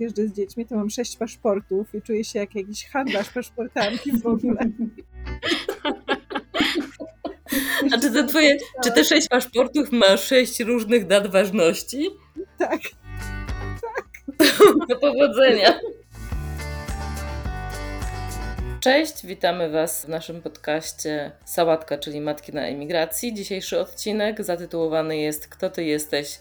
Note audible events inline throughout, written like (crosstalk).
jeżdżę z dziećmi, to mam sześć paszportów i czuję się jak jakiś handlarz paszportami w ogóle. (laughs) A czy te twoje, czy te sześć paszportów ma sześć różnych dat ważności? Tak. Tak. (laughs) Do powodzenia. Cześć, witamy Was w naszym podcaście Sałatka, czyli Matki na emigracji. Dzisiejszy odcinek zatytułowany jest Kto Ty jesteś?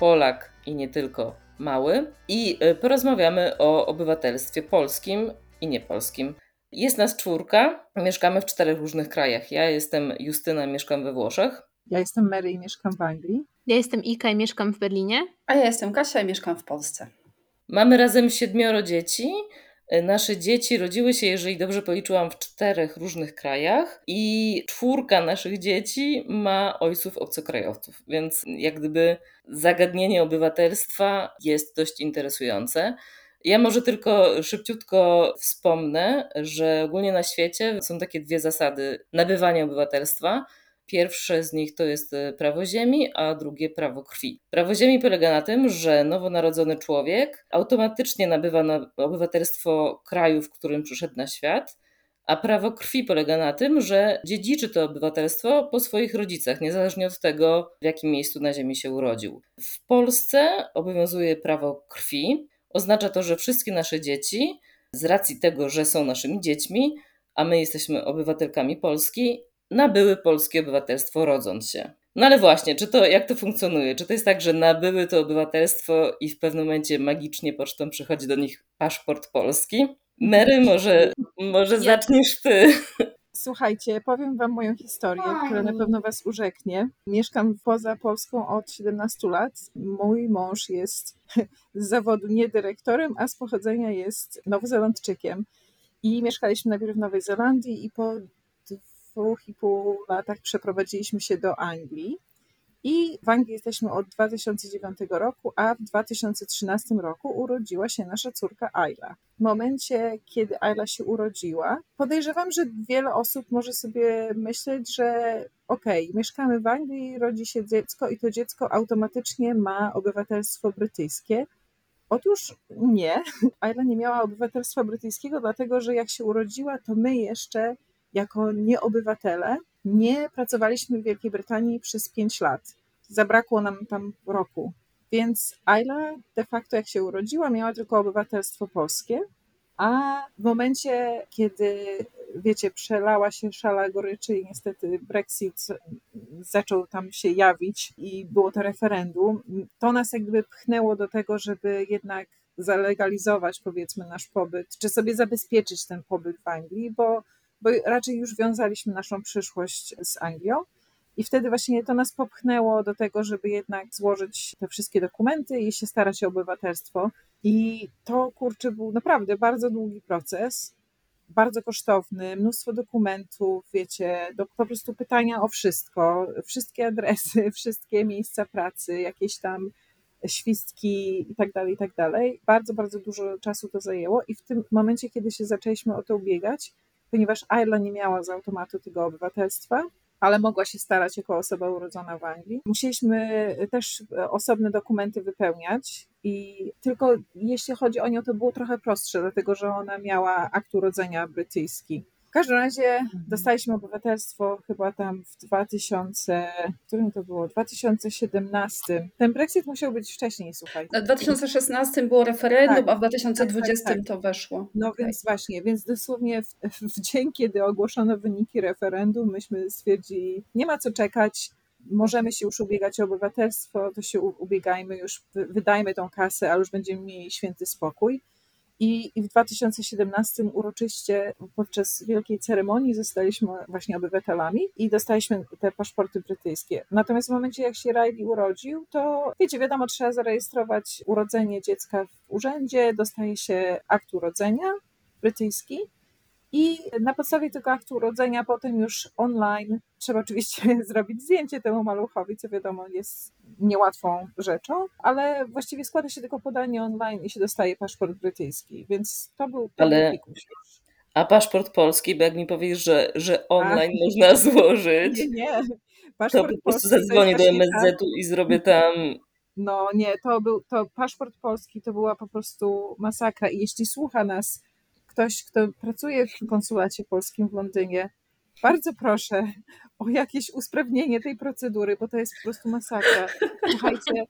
Polak i nie tylko mały. I y, porozmawiamy o obywatelstwie polskim i niepolskim. Jest nas czwórka, mieszkamy w czterech różnych krajach. Ja jestem Justyna, mieszkam we Włoszech. Ja jestem Mary i mieszkam w Anglii. Ja jestem Ika i mieszkam w Berlinie. A ja jestem Kasia i mieszkam w Polsce. Mamy razem siedmioro dzieci. Nasze dzieci rodziły się, jeżeli dobrze policzyłam, w czterech różnych krajach i czwórka naszych dzieci ma ojców obcokrajowców, więc jak gdyby zagadnienie obywatelstwa jest dość interesujące. Ja może tylko szybciutko wspomnę, że ogólnie na świecie są takie dwie zasady nabywania obywatelstwa. Pierwsze z nich to jest e, prawo ziemi, a drugie prawo krwi. Prawo ziemi polega na tym, że nowonarodzony człowiek automatycznie nabywa obywatelstwo kraju, w którym przyszedł na świat, a prawo krwi polega na tym, że dziedziczy to obywatelstwo po swoich rodzicach, niezależnie od tego, w jakim miejscu na ziemi się urodził. W Polsce obowiązuje prawo krwi. Oznacza to, że wszystkie nasze dzieci, z racji tego, że są naszymi dziećmi, a my jesteśmy obywatelkami Polski, nabyły polskie obywatelstwo rodząc się. No ale właśnie, czy to, jak to funkcjonuje? Czy to jest tak, że nabyły to obywatelstwo i w pewnym momencie magicznie pocztą przychodzi do nich paszport polski? Mary, może, może zaczniesz ty. Słuchajcie, powiem Wam moją historię, która na pewno Was urzeknie. Mieszkam poza Polską od 17 lat. Mój mąż jest z zawodu nie dyrektorem, a z pochodzenia jest Nowozelandczykiem. I mieszkaliśmy najpierw w Nowej Zelandii i po dwóch i pół latach przeprowadziliśmy się do Anglii. I w Anglii jesteśmy od 2009 roku, a w 2013 roku urodziła się nasza córka Ayla. W momencie, kiedy Ayla się urodziła, podejrzewam, że wiele osób może sobie myśleć, że okej, okay, mieszkamy w Anglii, rodzi się dziecko i to dziecko automatycznie ma obywatelstwo brytyjskie. Otóż nie. Ayla nie miała obywatelstwa brytyjskiego, dlatego że jak się urodziła, to my jeszcze jako nieobywatele nie pracowaliśmy w Wielkiej Brytanii przez 5 lat. Zabrakło nam tam roku. Więc Ayla de facto jak się urodziła, miała tylko obywatelstwo polskie, a w momencie, kiedy wiecie, przelała się szala goryczy i niestety Brexit zaczął tam się jawić i było to referendum, to nas jakby pchnęło do tego, żeby jednak zalegalizować powiedzmy nasz pobyt, czy sobie zabezpieczyć ten pobyt w Anglii, bo bo raczej już wiązaliśmy naszą przyszłość z Anglią. I wtedy właśnie to nas popchnęło do tego, żeby jednak złożyć te wszystkie dokumenty i się starać o obywatelstwo. I to kurczę był naprawdę bardzo długi proces, bardzo kosztowny, mnóstwo dokumentów, wiecie, do, po prostu pytania o wszystko, wszystkie adresy, (laughs) wszystkie miejsca pracy, jakieś tam świstki i tak dalej, i tak dalej. Bardzo, bardzo dużo czasu to zajęło i w tym momencie, kiedy się zaczęliśmy o to ubiegać, ponieważ Ayla nie miała z automatu tego obywatelstwa, ale mogła się starać jako osoba urodzona w Anglii. Musieliśmy też osobne dokumenty wypełniać i tylko jeśli chodzi o nią, to było trochę prostsze, dlatego że ona miała akt urodzenia brytyjski. W każdym razie mhm. dostaliśmy obywatelstwo chyba tam w 2000, w którym to było? 2017. Ten Brexit musiał być wcześniej, słuchaj. W 2016 było referendum, tak, a w 2020 tak, tak, tak, to weszło. No okay. więc właśnie, więc dosłownie w, w dzień, kiedy ogłoszono wyniki referendum, myśmy stwierdzili, nie ma co czekać, możemy się już ubiegać o obywatelstwo, to się ubiegajmy już, wydajmy tą kasę, a już będziemy mieli święty spokój. I, I w 2017 uroczyście podczas wielkiej ceremonii zostaliśmy właśnie obywatelami i dostaliśmy te paszporty brytyjskie. Natomiast w momencie, jak się Riley urodził, to wiecie, wiadomo, trzeba zarejestrować urodzenie dziecka w urzędzie, dostaje się akt urodzenia brytyjski i na podstawie tego aktu urodzenia potem już online trzeba oczywiście (laughs) zrobić zdjęcie temu maluchowi, co wiadomo jest niełatwą rzeczą, ale właściwie składa się tylko podanie online i się dostaje paszport brytyjski, więc to był ale... A paszport polski, bo jak mi powiesz, że, że online (laughs) można złożyć, nie, nie. Paszport to po prostu zadzwonię do MSZ-u i zrobię tam No nie, to był, to paszport polski to była po prostu masakra i jeśli słucha nas ktoś, kto pracuje w konsulacie polskim w Londynie, bardzo proszę o jakieś usprawnienie tej procedury, bo to jest po prostu masakra. Słuchajcie,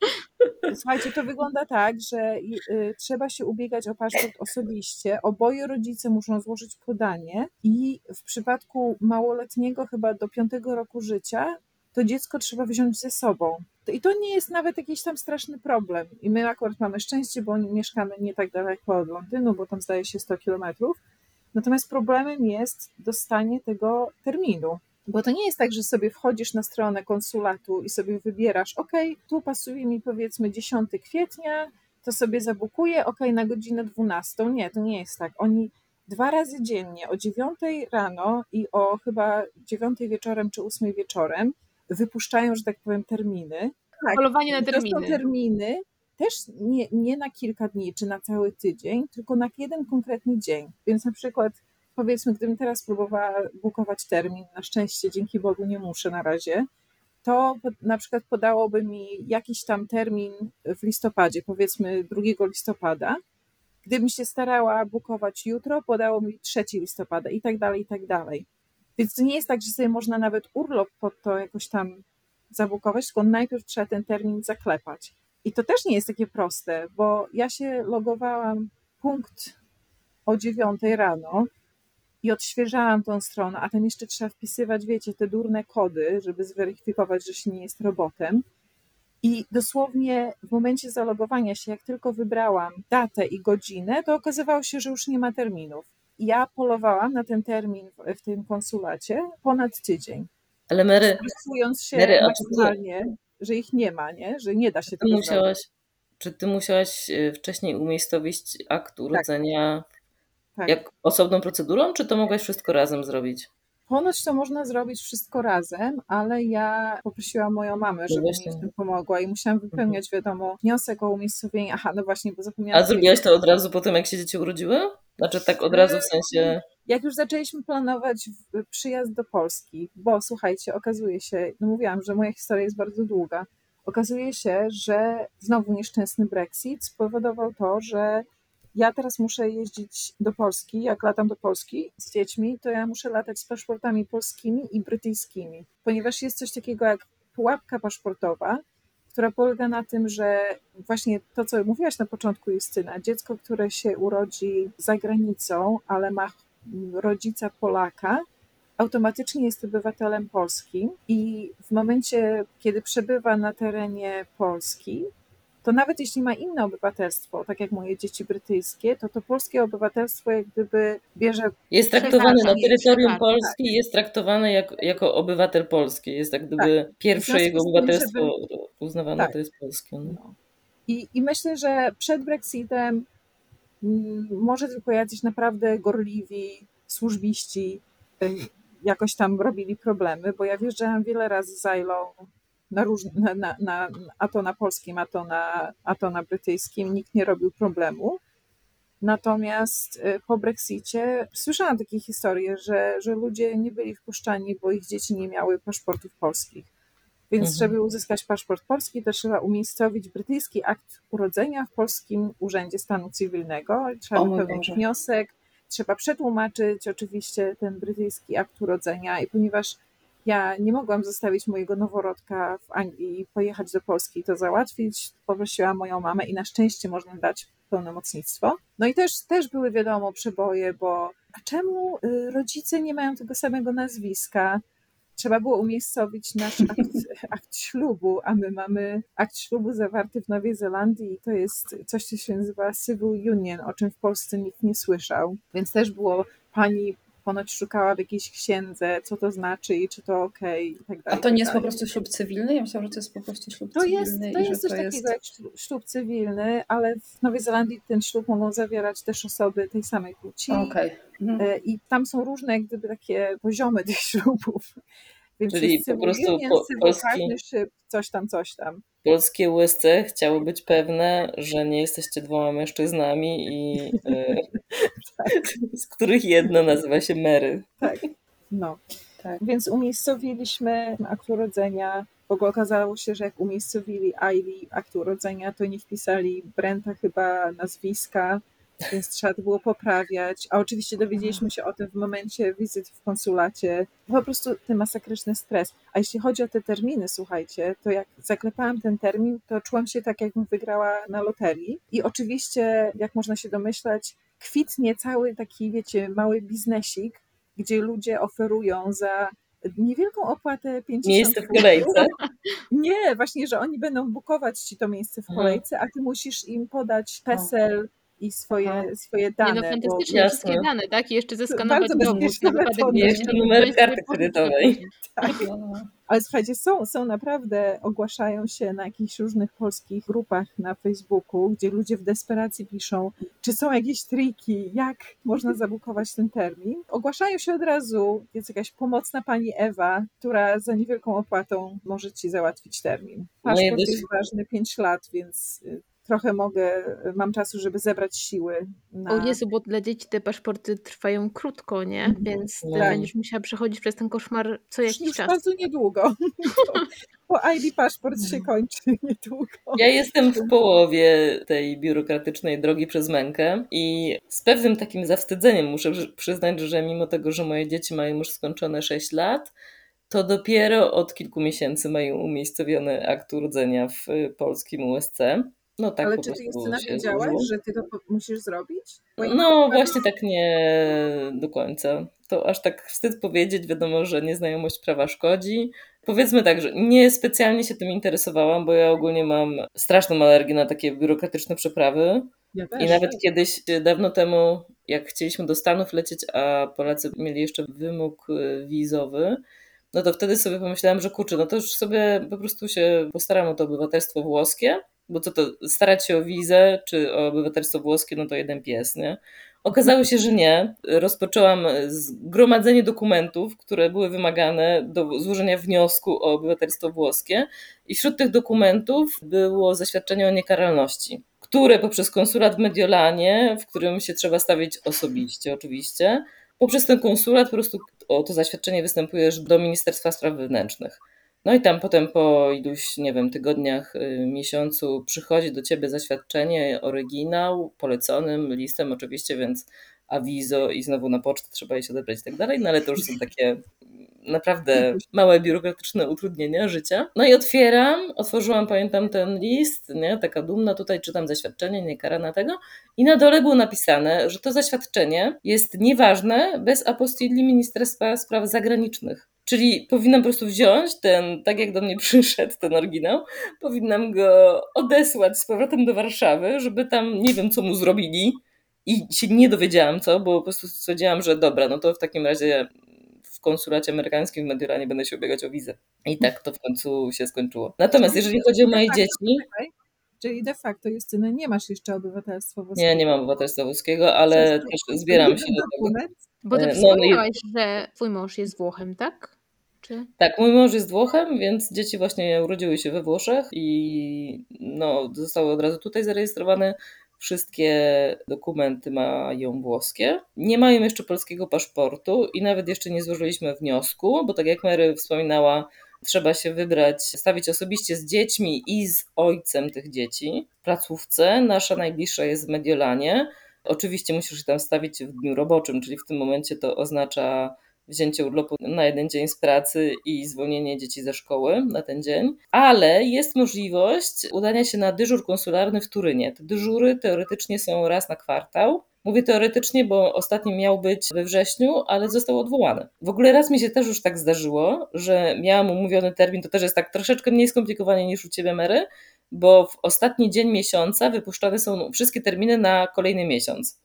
słuchajcie to wygląda tak, że y, trzeba się ubiegać o paszport osobiście. Oboje rodzice muszą złożyć podanie i w przypadku małoletniego chyba do piątego roku życia to dziecko trzeba wziąć ze sobą. I to nie jest nawet jakiś tam straszny problem. I my akurat mamy szczęście, bo mieszkamy nie tak daleko od Londynu, bo tam zdaje się 100 kilometrów. Natomiast problemem jest dostanie tego terminu. Bo to nie jest tak, że sobie wchodzisz na stronę konsulatu i sobie wybierasz, ok, tu pasuje mi powiedzmy 10 kwietnia, to sobie zabukuję, ok, na godzinę 12. Nie, to nie jest tak. Oni dwa razy dziennie o 9 rano i o chyba 9 wieczorem czy 8 wieczorem wypuszczają, że tak powiem, terminy. Tak, Polowanie na terminy. To są terminy też nie, nie na kilka dni czy na cały tydzień, tylko na jeden konkretny dzień. Więc na przykład powiedzmy, gdybym teraz próbowała bukować termin, na szczęście dzięki Bogu nie muszę na razie, to na przykład podałoby mi jakiś tam termin w listopadzie, powiedzmy 2 listopada. Gdybym się starała bukować jutro, podało mi 3 listopada i tak dalej, i tak dalej. Więc to nie jest tak, że sobie można nawet urlop pod to jakoś tam zabukować, tylko najpierw trzeba ten termin zaklepać. I to też nie jest takie proste, bo ja się logowałam punkt o 9 rano i odświeżałam tą stronę, a tam jeszcze trzeba wpisywać, wiecie, te durne kody, żeby zweryfikować, że się nie jest robotem. I dosłownie w momencie zalogowania się, jak tylko wybrałam datę i godzinę, to okazywało się, że już nie ma terminów ja polowałam na ten termin w, w tym konsulacie ponad tydzień. Ale Mary, stresując się Mary, maksymalnie, że ich nie ma, nie? że nie da się tego musiałaś, zrobić. Czy ty musiałaś e, wcześniej umiejscowić akt urodzenia tak. Tak. jak osobną procedurą, czy to mogłaś wszystko razem zrobić? Ponoć to można zrobić wszystko razem, ale ja poprosiłam moją mamę, żeby no mi w tym pomogła i musiałam mhm. wypełniać, wiadomo, wniosek o umiejscowienie. Aha, no właśnie, bo zapomniałam. A zrobiłaś to od razu po tym, jak się dzieci urodziły? Znaczy tak od razu w sensie... Jak już zaczęliśmy planować przyjazd do Polski, bo słuchajcie, okazuje się, no mówiłam, że moja historia jest bardzo długa, okazuje się, że znowu nieszczęsny Brexit spowodował to, że ja teraz muszę jeździć do Polski, jak latam do Polski z dziećmi, to ja muszę latać z paszportami polskimi i brytyjskimi, ponieważ jest coś takiego jak pułapka paszportowa, która polega na tym, że właśnie to, co mówiłaś na początku, Justyna, dziecko, które się urodzi za granicą, ale ma rodzica Polaka, automatycznie jest obywatelem Polski i w momencie, kiedy przebywa na terenie Polski, to nawet jeśli ma inne obywatelstwo, tak jak moje dzieci brytyjskie, to to polskie obywatelstwo jak gdyby bierze... Jest traktowany na terytorium Polski, tak. jest traktowany jak, jako obywatel polski. Jest jak gdyby tak. pierwsze jego obywatelstwo żeby... uznawane tak. to jest polskie. No. No. I, I myślę, że przed Brexitem mm, może tylko jacyś naprawdę gorliwi służbiści y, jakoś tam robili problemy, bo ja wjeżdżałam wiele razy z Ailą na, róż, na, na, na, a to na polskim, a to na, a to na brytyjskim, nikt nie robił problemu. Natomiast y, po Brexicie słyszałam takie historie, że, że ludzie nie byli wpuszczani, bo ich dzieci nie miały paszportów polskich. Więc mhm. żeby uzyskać paszport polski, to trzeba umiejscowić brytyjski akt urodzenia w polskim Urzędzie Stanu Cywilnego. Trzeba wypełnić wniosek, trzeba przetłumaczyć oczywiście ten brytyjski akt urodzenia i ponieważ ja nie mogłam zostawić mojego noworodka w Anglii i pojechać do Polski i to załatwić. Poprosiłam moją mamę i na szczęście można dać pełnomocnictwo. No i też, też były wiadomo przeboje, bo a czemu y, rodzice nie mają tego samego nazwiska? Trzeba było umiejscowić nasz (laughs) akt, akt ślubu, a my mamy akt ślubu zawarty w Nowej Zelandii i to jest coś, co się nazywa Civil Union, o czym w Polsce nikt nie słyszał. Więc też było pani ponoć szukała w jakiejś księdze, co to znaczy i czy to okej okay, i tak dalej. A to nie jest po prostu ślub cywilny? Ja myślałam, że to jest po prostu ślub to cywilny. Jest, to jest coś to takiego jest... jak ślub cywilny, ale w Nowej Zelandii ten ślub mogą zawierać też osoby tej samej płci. Okay. Mhm. I tam są różne jak gdyby takie poziomy (laughs) tych ślubów. Więc Czyli po prostu po, polski, coś tam, coś tam. Polskie łysce chciały być pewne, że nie jesteście dwoma mężczyznami i e, (laughs) tak. z których jedna nazywa się Mary. Tak, no. Tak. Więc umiejscowiliśmy akt urodzenia w ogóle okazało się, że jak umiejscowili Ivy akt urodzenia, to nie wpisali Brenta chyba nazwiska, więc trzeba to było poprawiać. A oczywiście dowiedzieliśmy się o tym w momencie wizyt w konsulacie. Po prostu ten masakryczny stres. A jeśli chodzi o te terminy, słuchajcie, to jak zaklepałam ten termin, to czułam się tak, jakbym wygrała na loterii. I oczywiście, jak można się domyślać, kwitnie cały taki, wiecie, mały biznesik, gdzie ludzie oferują za niewielką opłatę 50 Miejsce w kolejce. Nie, właśnie, że oni będą bukować ci to miejsce w Aha. kolejce, a ty musisz im podać PESEL i swoje, Aha. swoje Nie dane. no, bo- fantastycznie, jasne. wszystkie dane, tak? I jeszcze zeskanować Bardzo dowód na wypadek Jeszcze nie- numer karty kredytowej. później. (laughs) Ale słuchajcie, są, są naprawdę, ogłaszają się na jakichś różnych polskich grupach na Facebooku, gdzie ludzie w desperacji piszą, czy są jakieś triki, jak można zabukować ten termin. Ogłaszają się od razu, jest jakaś pomocna pani Ewa, która za niewielką opłatą może ci załatwić termin. No Paszport dość- jest ważny 5 lat, więc y, trochę mogę, mam czasu, żeby zebrać siły na... O Jezu, bo dla dzieci te paszporty trwają krótko, nie? Mhm. Więc ty Tak. będziesz musiała przechodzić przez ten koszmar co jakiś już czas. bardzo niedługo. (laughs) Bo ID paszport się kończy niedługo. Ja jestem w połowie tej biurokratycznej drogi przez mękę i z pewnym takim zawstydzeniem muszę przy- przyznać, że mimo tego, że moje dzieci mają już skończone 6 lat, to dopiero od kilku miesięcy mają umiejscowiony akt urodzenia w polskim USC. No tak Ale czy ty Justyna wiedziałaś, złożyło. że ty to musisz zrobić? No nie- właśnie tak nie do końca. To aż tak wstyd powiedzieć, wiadomo, że nieznajomość prawa szkodzi. Powiedzmy tak, że nie specjalnie się tym interesowałam, bo ja ogólnie mam straszną alergię na takie biurokratyczne przeprawy. Ja. I nawet kiedyś, e, dawno temu, jak chcieliśmy do Stanów lecieć, a Polacy mieli jeszcze wymóg y, wizowy, no to wtedy sobie pomyślałam, że kurczę, no to już sobie po prostu się postaram o to obywatelstwo włoskie, bo co to, starać się o wizę czy o obywatelstwo włoskie, no to jeden pies, nie? Okazało się, że nie. Rozpoczęłam zgromadzenie dokumentów, które były wymagane do złożenia wniosku o obywatelstwo włoskie i wśród tych dokumentów było zaświadczenie o niekaralności, które poprzez konsulat w Mediolanie, w którym się trzeba stawić osobiście oczywiście, poprzez ten konsulat po prostu o to zaświadczenie występujesz do Ministerstwa Spraw Wewnętrznych. No i tam potem po iluś, nie wiem, tygodniach, y, miesiącu przychodzi do ciebie zaświadczenie, oryginał, poleconym listem oczywiście, więc awizo i znowu na pocztę trzeba iść odebrać i tak dalej, no ale to już są takie naprawdę małe biurokratyczne utrudnienia życia. No i otwieram, otworzyłam, pamiętam ten list, nie, taka dumna, tutaj czytam zaświadczenie, nie karana tego i na dole było napisane, że to zaświadczenie jest nieważne bez apostilli Ministerstwa Spraw Zagranicznych. Czyli powinnam po prostu wziąć ten, tak jak do mnie (laughs) przyszedł ten oryginał, powinnam go odesłać z powrotem do Warszawy, żeby tam nie wiem, co mu zrobili. I się nie dowiedziałam co, bo po prostu stwierdziłam, że dobra, no to w takim razie w konsulacie amerykańskim w Mediolanie będę się ubiegać o wizę. I tak to w końcu się skończyło. Natomiast jeżeli chodzi o moje dzieci. Czyli de facto, Justyna, nie masz jeszcze obywatelstwa włoskiego. nie, nie mam obywatelstwa włoskiego, ale też zbieram się do tego. Bo ty E, no, wspomniałaś, że twój mąż jest Włochem, tak? Czy... Tak, mój mąż jest Włochem, więc dzieci właśnie urodziły się we Włoszech i no, zostały od razu tutaj zarejestrowane. Wszystkie dokumenty mają włoskie. Nie mają jeszcze polskiego paszportu i nawet jeszcze nie złożyliśmy wniosku, bo tak jak Mary wspominała, trzeba się wybrać, stawić osobiście z dziećmi i z ojcem tych dzieci w placówce. Nasza najbliższa jest w Mediolanie. Oczywiście musisz się tam stawić w dniu roboczym, czyli w tym momencie to oznacza wzięcie urlopu na jeden dzień z pracy i zwolnienie dzieci ze szkoły na ten dzień, ale jest możliwość udania się na dyżur konsularny w Turynie. Te dyżury teoretycznie są raz na kwartał. Mówię teoretycznie, bo ostatni miał być we wrześniu, ale został odwołany. W ogóle raz mi się też już tak zdarzyło, że miałam umówiony termin, to też jest tak troszeczkę mniej skomplikowanie niż u Ciebie, Mary, bo w ostatni dzień miesiąca wypuszczane są wszystkie terminy na kolejny miesiąc.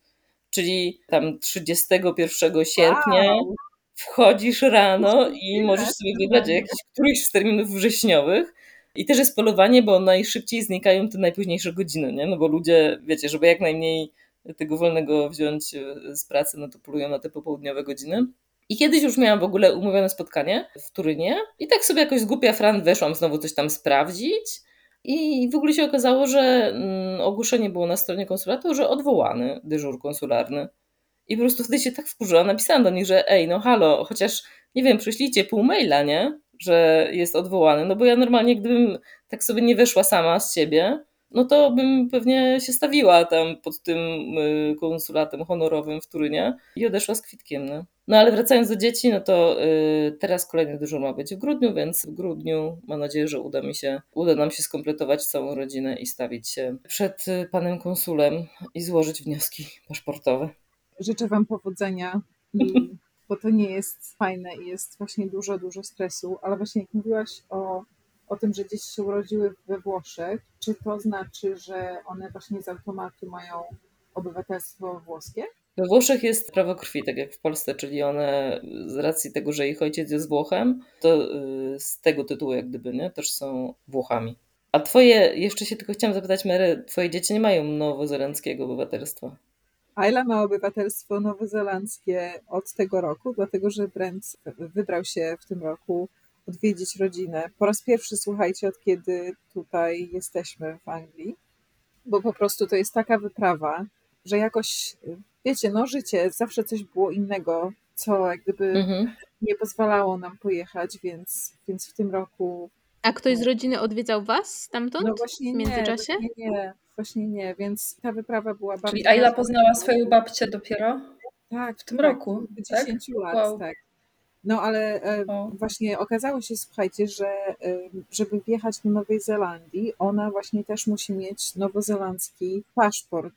Czyli tam 31 sierpnia Wow. wchodzisz rano i możesz sobie wybrać jakiś któryś z terminów wrześniowych. I też jest polowanie, bo najszybciej znikają te najpóźniejsze godziny, nie? No bo ludzie, wiecie, żeby jak najmniej tego wolnego wziąć e, z pracy, no to polują na te popołudniowe godziny. I kiedyś już miałam w ogóle umówione spotkanie w Turynie i tak sobie jakoś z głupia fran weszłam znowu coś tam sprawdzić i w ogóle się okazało, że mm, ogłoszenie było na stronie konsulatu, że odwołany dyżur konsularny. I po prostu wtedy się tak wkurzyłam, napisałam do nich, że ej, no halo, chociaż, nie wiem, przyślijcie pół maila, nie? że jest odwołany. No bo ja normalnie, gdybym tak sobie nie weszła sama z siebie, no to bym pewnie się stawiła tam pod tym y, konsulatem honorowym w Turynie i odeszła z kwitkiem. No, no ale wracając do dzieci, no to y, teraz kolejny dyżur ma być w grudniu, więc w grudniu mam nadzieję, że uda mi się, uda nam się skompletować całą rodzinę i stawić się przed y, panem konsulem i złożyć wnioski paszportowe. Życzę Wam powodzenia, i, (laughs) bo to nie jest fajne i jest właśnie dużo, dużo stresu, ale właśnie jak mówiłaś o o tym, że dzieci się urodziły we Włoszech, czy to znaczy, że one właśnie z automatu mają obywatelstwo włoskie? We Włoszech jest prawo krwi, tak jak w Polsce, czyli one z racji tego, że ich ojciec jest Włochem, to y, z tego tytułu jak gdyby, nie, też są Włochami. A twoje, jeszcze się tylko chciałam zapytać, Mary, twoje dzieci nie mają nowozelandzkiego obywatelstwa? Ayla ma obywatelstwo nowozelandzkie od tego roku, dlatego że Brent wybrał się w tym roku odwiedzić rodzinę. Po raz pierwszy, słuchajcie, od kiedy tutaj jesteśmy w Anglii, bo po prostu to jest taka wyprawa, że jakoś, wiecie, no życie, zawsze coś było innego, co jak gdyby mhm. nie pozwalało nam pojechać, więc, więc w tym roku... A ktoś z rodziny odwiedzał was stamtąd no właśnie w międzyczasie? Nie, właśnie nie, właśnie nie, więc ta wyprawa była bardzo... Czyli Ayla poznała swoją babcię dopiero? Tak, w tym tak, roku. 10 tak? lat, wow. tak. No ale e, właśnie okazało się, słuchajcie, że e, żeby wjechać do Nowej Zelandii, ona właśnie też musi mieć nowozelandzki paszport.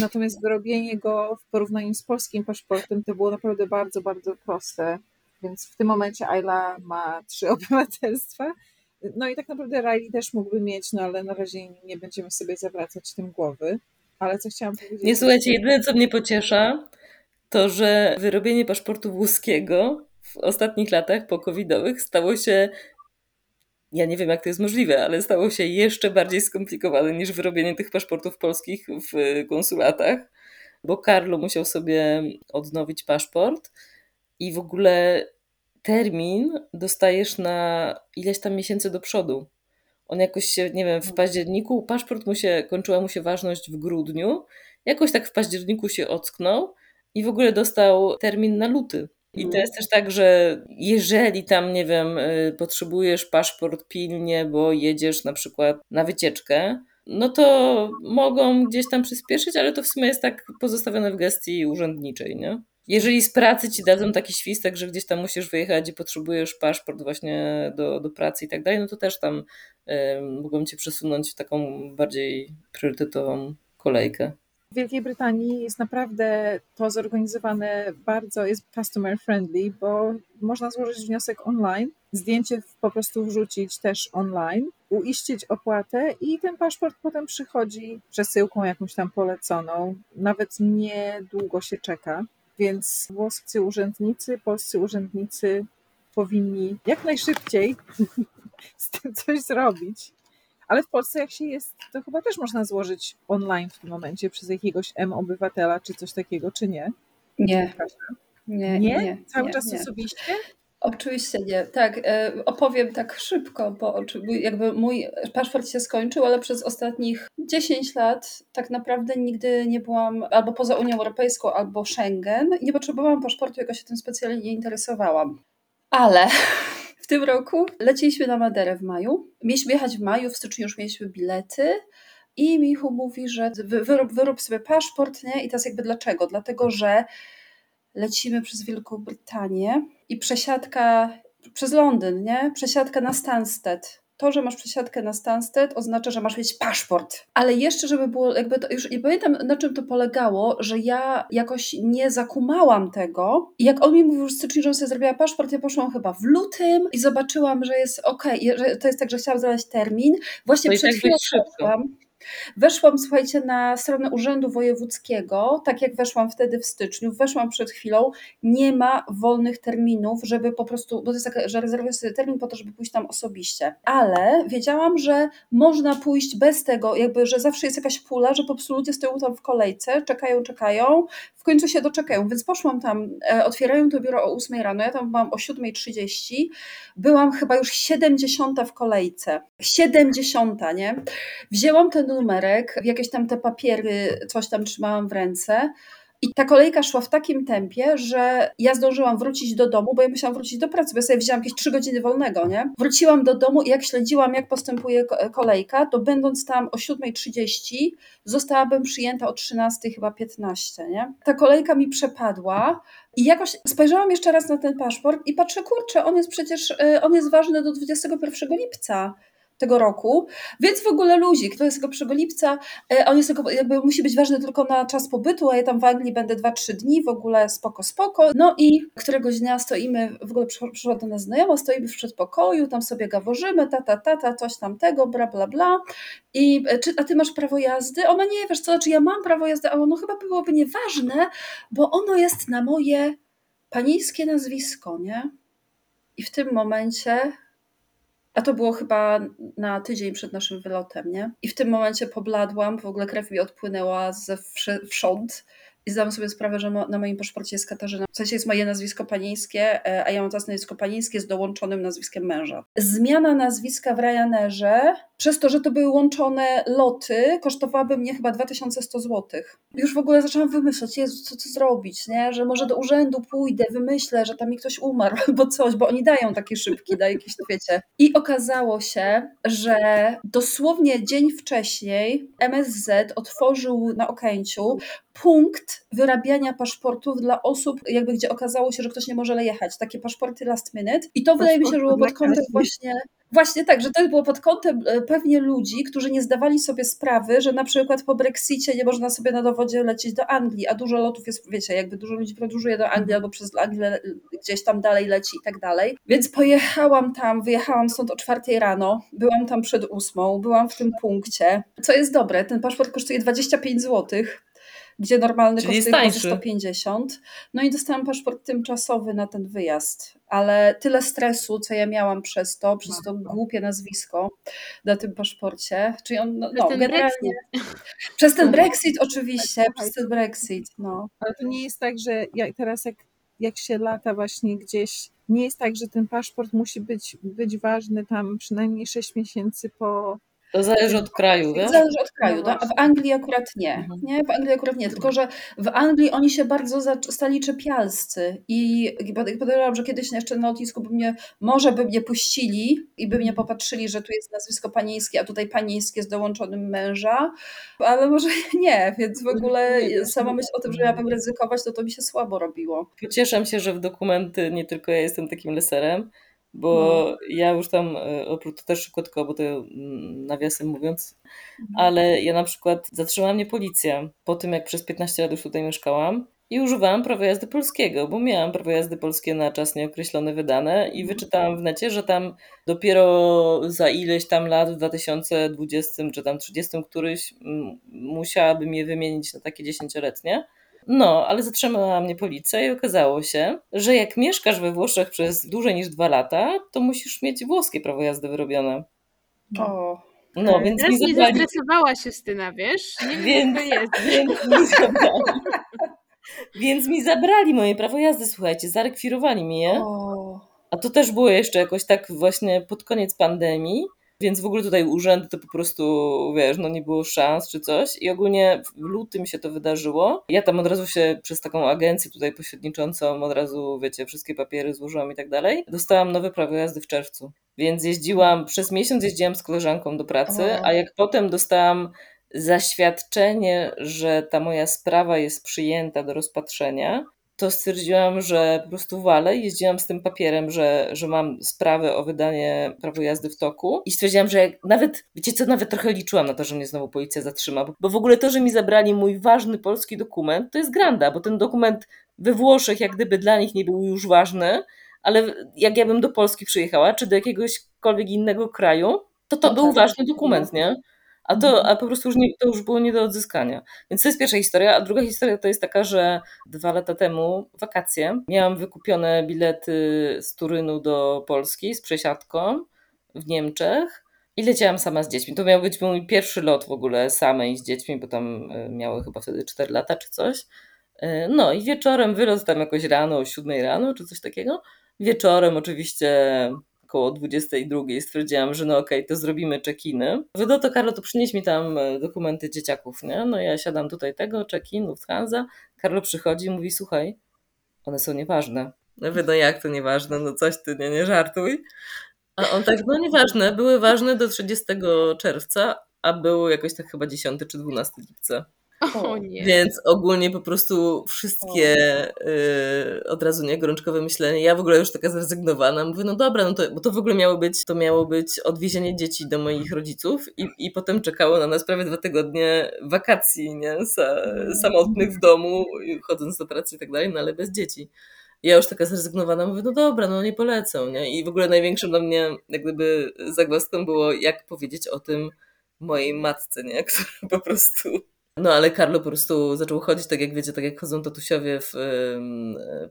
Natomiast wyrobienie go w porównaniu z polskim paszportem to było naprawdę bardzo, bardzo proste. Więc w tym momencie Ayla ma trzy (laughs) obywatelstwa. No i tak naprawdę Riley też mógłby mieć, no ale na razie nie będziemy sobie zawracać tym głowy. Ale co chciałam powiedzieć? Nie słuchajcie, jedyne co mnie pociesza, to że wyrobienie paszportu włoskiego w ostatnich latach po-covidowych stało się, ja nie wiem jak to jest możliwe, ale stało się jeszcze bardziej skomplikowane niż wyrobienie tych paszportów polskich w konsulatach, bo Karlo musiał sobie odnowić paszport i w ogóle termin dostajesz na ileś tam miesięcy do przodu. On jakoś się, nie wiem, w październiku, paszport mu się, kończyła mu się ważność w grudniu, jakoś tak w październiku się ocknął i w ogóle dostał termin na luty. I to jest też tak, że jeżeli tam, nie wiem, y, potrzebujesz paszport pilnie, bo jedziesz na przykład na wycieczkę, no to mogą gdzieś tam przyspieszyć, ale to w sumie jest tak pozostawione w gestii urzędniczej, nie? Jeżeli z pracy ci dadzą taki świstek, że gdzieś tam musisz wyjechać i potrzebujesz paszport właśnie do, do pracy i tak dalej, no to też tam y, mogą cię przesunąć w taką bardziej priorytetową kolejkę. W Wielkiej Brytanii jest naprawdę to zorganizowane bardzo, jest customer friendly, bo można złożyć wniosek online, zdjęcie po prostu wrzucić też online, uiścić opłatę i ten paszport potem przychodzi przesyłką jakąś tam poleconą. Nawet niedługo się czeka, więc włoscy urzędnicy, polscy urzędnicy powinni jak najszybciej (laughs) z tym coś zrobić. Ale w Polsce jak się jest, to chyba też można złożyć online w tym momencie przez jakiegoś M-obywatela czy coś takiego, czy nie? Nie. Nie, nie? nie Cały nie, czas nie. osobiście? Oczywiście nie. Tak, e, opowiem tak szybko, bo jakby mój paszport się skończył, ale przez ostatnich 10 lat tak naprawdę nigdy nie byłam albo poza Unią Europejską, albo Schengen nie potrzebowałam paszportu, jakoś się tym specjalnie nie interesowałam. Ale (laughs) w tym roku leciliśmy na Maderę w maju. Mieliśmy jechać w maju, w styczniu już mieliśmy bilety. I Michu mówi, że wyrób, wyrób sobie paszport, nie? I teraz jakby dlaczego? Dlatego, że lecimy przez Wielką Brytanię i przesiadka przez Londyn, nie? Przesiadka na Stansted to, że masz przesiadkę na Stansted oznacza, że masz mieć paszport. Ale jeszcze, żeby było, jakby to, już nie pamiętam na czym to polegało, że ja jakoś nie zakumałam tego. I jak on mi mówił w styczniu, że sobie zrobiła paszport, ja poszłam chyba w lutym i zobaczyłam, że jest ok, że to jest tak, że chciałam znaleźć termin. Właśnie no przed tak chwilą poszłam. Weszłam, słuchajcie, na stronę Urzędu Wojewódzkiego, tak jak weszłam wtedy w styczniu, weszłam przed chwilą, nie ma wolnych terminów, żeby po prostu, bo to jest tak, że rezerwuję sobie termin po to, żeby pójść tam osobiście. Ale wiedziałam, że można pójść bez tego, jakby, że zawsze jest jakaś pula, że po prostu ludzie stoją tam w kolejce, czekają, czekają, w końcu się doczekają, więc poszłam tam, e, otwierają to biuro o 8 rano, ja tam byłam o 7.30, byłam chyba już 70 w kolejce. 70, nie? Wzięłam ten numerek, jakieś tam te papiery, coś tam trzymałam w ręce. I ta kolejka szła w takim tempie, że ja zdążyłam wrócić do domu, bo ja musiałam wrócić do pracy, bo ja sobie wzięłam jakieś trzy godziny wolnego, nie? Wróciłam do domu i jak śledziłam, jak postępuje kolejka, to będąc tam o 7.30 zostałabym przyjęta o 13 chyba 15, nie? Ta kolejka mi przepadła i jakoś spojrzałam jeszcze raz na ten paszport i patrzę, kurczę, on jest przecież, y, on jest ważny do 21 lipca tego roku, więc w ogóle luzik, 21 lipca, e, on jest tylko, jakby musi być ważny tylko na czas pobytu, a ja tam w Anglii będę 2-3 dni, w ogóle spoko, spoko. No i któregoś dnia stoimy, w ogóle przyszła do nas znajoma, stoimy w przedpokoju, tam sobie gaworzymy, ta, ta, ta, ta, coś tamtego, bla, bla, bla. I e, czy, a ty masz prawo jazdy? Ona nie, wiesz co, znaczy ja mam prawo jazdy, ale ono chyba byłoby nieważne, bo ono jest na moje panieńskie nazwisko, nie? I w tym momencie a to było chyba na tydzień przed naszym wylotem, nie? I w tym momencie pobladłam, w ogóle krew mi odpłynęła ze wsząd i zdałam sobie sprawę, że na moim paszporcie jest Katarzyna. W sensie jest moje nazwisko panieńskie, e, a ja mam teraz nazwisko panieńskie z dołączonym nazwiskiem męża. Zmiana nazwiska w Ryanerze, przez to, że to były łączone loty, kosztowałaby mnie chyba 2100 zł. Już w ogóle zaczęłam wymyślać, Jezu, co to zrobić, nie? Że może do urzędu pójdę, wymyślę, że tam mi ktoś umarł (laughs) albo coś, bo oni dają takie szybki, dają jakieś, wiecie. I okazało się, że dosłownie dzień wcześniej MSZ otworzył na Okęciu punkt wyrabiania paszportów dla osób, jakby gdzie okazało się, że ktoś nie może jechać. Takie paszporty last minute. I to wydaje mi się, że było pod kątem właśnie Właśnie tak, że to było pod kątem e, pewnie ludzi, którzy nie zdawali sobie sprawy, że na przykład po Brexicie nie można sobie na dowodzie lecieć do Anglii, a dużo lotów jest, wiecie, jakby dużo ludzi podróżuje do Anglii albo przez Anglię gdzieś tam dalej leci i tak dalej. Więc pojechałam tam, wyjechałam stąd o czwartej rano, byłam tam przed ósmą, byłam w tym punkcie. Co jest dobre, ten paszport kosztuje 25 złotych gdzie normalny Czyli kosztuje 150. No i dostałam paszport tymczasowy na ten wyjazd, ale tyle stresu, co ja miałam przez to, przez to głupie nazwisko na tym paszporcie, czyli on, no, no generalnie... Przez ten Brexit oczywiście, tak, przez ten Brexit, no. Ale to nie jest tak, że jak teraz jak, jak się lata właśnie gdzieś, nie jest tak, że ten paszport musi być, być ważny tam przynajmniej 6 miesięcy po to zależy od kraju, tak? Zależy od kraju, no a w Anglii akurat nie. Mhm. nie. W Anglii akurat nie, tylko że w Anglii oni się bardzo stali czepialscy i podejrzewam, że kiedyś jeszcze na lotnisku by mnie, może by mnie puścili i by mnie popatrzyli, że tu jest nazwisko panieńskie, a tutaj panieńskie z dołączonym męża, ale może (laughs) nie, więc w ogóle sama myśl o tym, że miałabym ryzykować, to to mi się słabo robiło. Pocieszę się, że w dokumenty nie tylko ja jestem takim leserem, bo no. ja już tam, e, oprócz to też szybko, bo to mm, nawiasem mówiąc, mhm. ale ja na przykład zatrzymała mnie policja po tym, jak przez 15 lat już tutaj mieszkałam i używałam prawa jazdy polskiego, bo miałam prawo jazdy polskie na czas nieokreślony wydane i mhm. wyczytałam w necie, że tam dopiero za ileś tam lat w 2020 czy tam 30 któryś musiałabym je wymienić na takie dziesięcioletnie. No, ale zatrzymała mnie policja i okazało się, że jak mieszkasz we Włoszech przez dłużej niż dwa lata, to musisz mieć włoskie prawo jazdy wyrobione. O. No, więc Teraz mi zabrali... nie zestresowałaś Justyna, wiesz? Nie wiem, więc, jest. (laughs) Więc mi zabrali. więc mi zabrali moje prawo jazdy, słuchajcie, zarekwirowali mi je. O. A to też było jeszcze jakoś tak właśnie pod koniec pandemii. Więc w ogóle tutaj urzędy to po prostu, wiesz, no nie było szans czy coś. I ogólnie w lutym się to wydarzyło. Ja tam od razu się przez taką agencję tutaj pośredniczącą od razu, wiecie, wszystkie papiery złożyłam i tak dalej. Dostałam nowe prawo jazdy w czerwcu. Więc jeździłam, przez miesiąc jeździłam z koleżanką do pracy, a jak potem dostałam zaświadczenie, że ta moja sprawa jest przyjęta do rozpatrzenia, to stwierdziłam, że po prostu walę. Jeździłam z tym papierem, że, że mam sprawę o wydanie prawo jazdy w toku i stwierdziłam, że nawet, wiecie co, nawet trochę liczyłam na to, że mnie znowu policja zatrzyma, bo w ogóle to, że mi zabrali mój ważny polski dokument, to jest granda, bo ten dokument we Włoszech jak gdyby dla nich nie był już ważny, ale jak ja bym do Polski przyjechała, czy do jakiegośkolwiek innego kraju, to to no był tak. ważny dokument, nie? A to mhm. a po prostu już nie, to już było nie do odzyskania. Więc to jest pierwsza historia, a druga historia to jest taka, że dwa lata temu, wakacje, miałam wykupione bilety z Turynu do Polski z przesiadką w Niemczech i leciałam sama z dziećmi. To miał być mój pierwszy lot w ogóle samej z dziećmi, bo tam e, miały chyba wtedy 4 lata czy coś. E, no i wieczorem wylot tam jakoś rano, o 7 rano czy coś takiego. Wieczorem oczywiście około 22 stwierdziłam, że no okej, okay, to zrobimy check-iny. Mówię, no to Karlo, to przynieś mi tam e, dokumenty dzieciaków, nie? No ja siadam tutaj tego, check-in, Lufthansa. Karlo przychodzi i mówi, słuchaj, one są nieważne. No no jak to nieważne, no coś ty, nie, nie żartuj. A on tak, no nieważne, były ważne do 30 czerwca, a było jakoś tak chyba 10 czy 12 lipca. O nie. Więc ogólnie po prostu wszystkie y, od razu nie gorączkowe myślenie. Ja w ogóle już taka zrezygnowana. Mówię, no dobra, no to, bo to w ogóle miało być, to miało być odwiezienie dzieci do moich rodziców i, i potem czekało na nas prawie dwa tygodnie wakacji, nie? Sa, samotnych w domu, chodząc do pracy i tak dalej, no ale bez dzieci. Ja już taka zrezygnowana mówię, no dobra, no nie polecę, nie? I w ogóle największym dla mnie jak gdyby zagwozdką było, jak powiedzieć o tym mojej matce, nie? (laughs) Która po prostu no ale Karlo po prostu zaczął chodzić tak jak wiecie, tak jak chodzą tatusiowie w,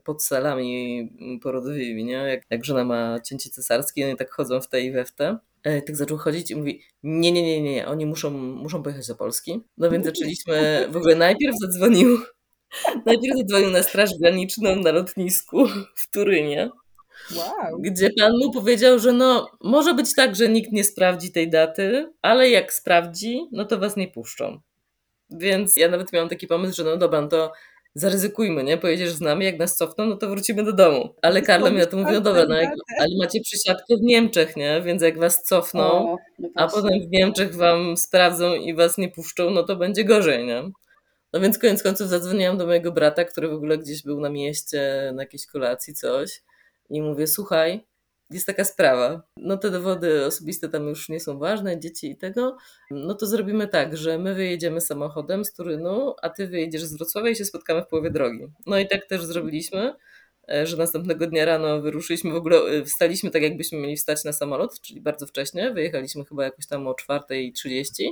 pod salami porodowymi, nie? Jak, jak żona ma cięcie cesarskie, oni tak chodzą w te i we w te. E, tak zaczął chodzić i mówi, nie, nie, nie, nie, oni muszą, muszą pojechać do Polski. No więc zaczęliśmy, w ogóle najpierw zadzwonił, (laughs) najpierw zadzwonił na Straż Graniczną na lotnisku w Turynie. Wow. Gdzie pan mu powiedział, że no, może być tak, że nikt nie sprawdzi tej daty, ale jak sprawdzi, no to was nie puszczą. Więc ja nawet miałam taki pomysł, że no dobra, no to zaryzykujmy, nie? Pojedziesz z nami, jak nas cofną, no to wrócimy do domu. Ale Karla mi na to mówi, no dobra, no jak, ale macie przysiadkę w Niemczech, nie? Więc jak was cofną, o, no a potem w Niemczech wam sprawdzą i was nie puszczą, no to będzie gorzej, nie? No więc koniec końców zadzwoniłam do mojego brata, który w ogóle gdzieś był na mieście, na jakiejś kolacji, coś. I mówię, słuchaj, jest taka sprawa. No te dowody osobiste tam już nie są ważne, dzieci i tego. No to zrobimy tak, że my wyjedziemy samochodem z Turynu, a ty wyjedziesz z Wrocławia i się spotkamy w połowie drogi. No i tak też zrobiliśmy, e, że następnego dnia rano wyruszyliśmy, w ogóle e, wstaliśmy tak jakbyśmy mieli wstać na samolot, czyli bardzo wcześnie. Wyjechaliśmy chyba jakoś tam o 4.30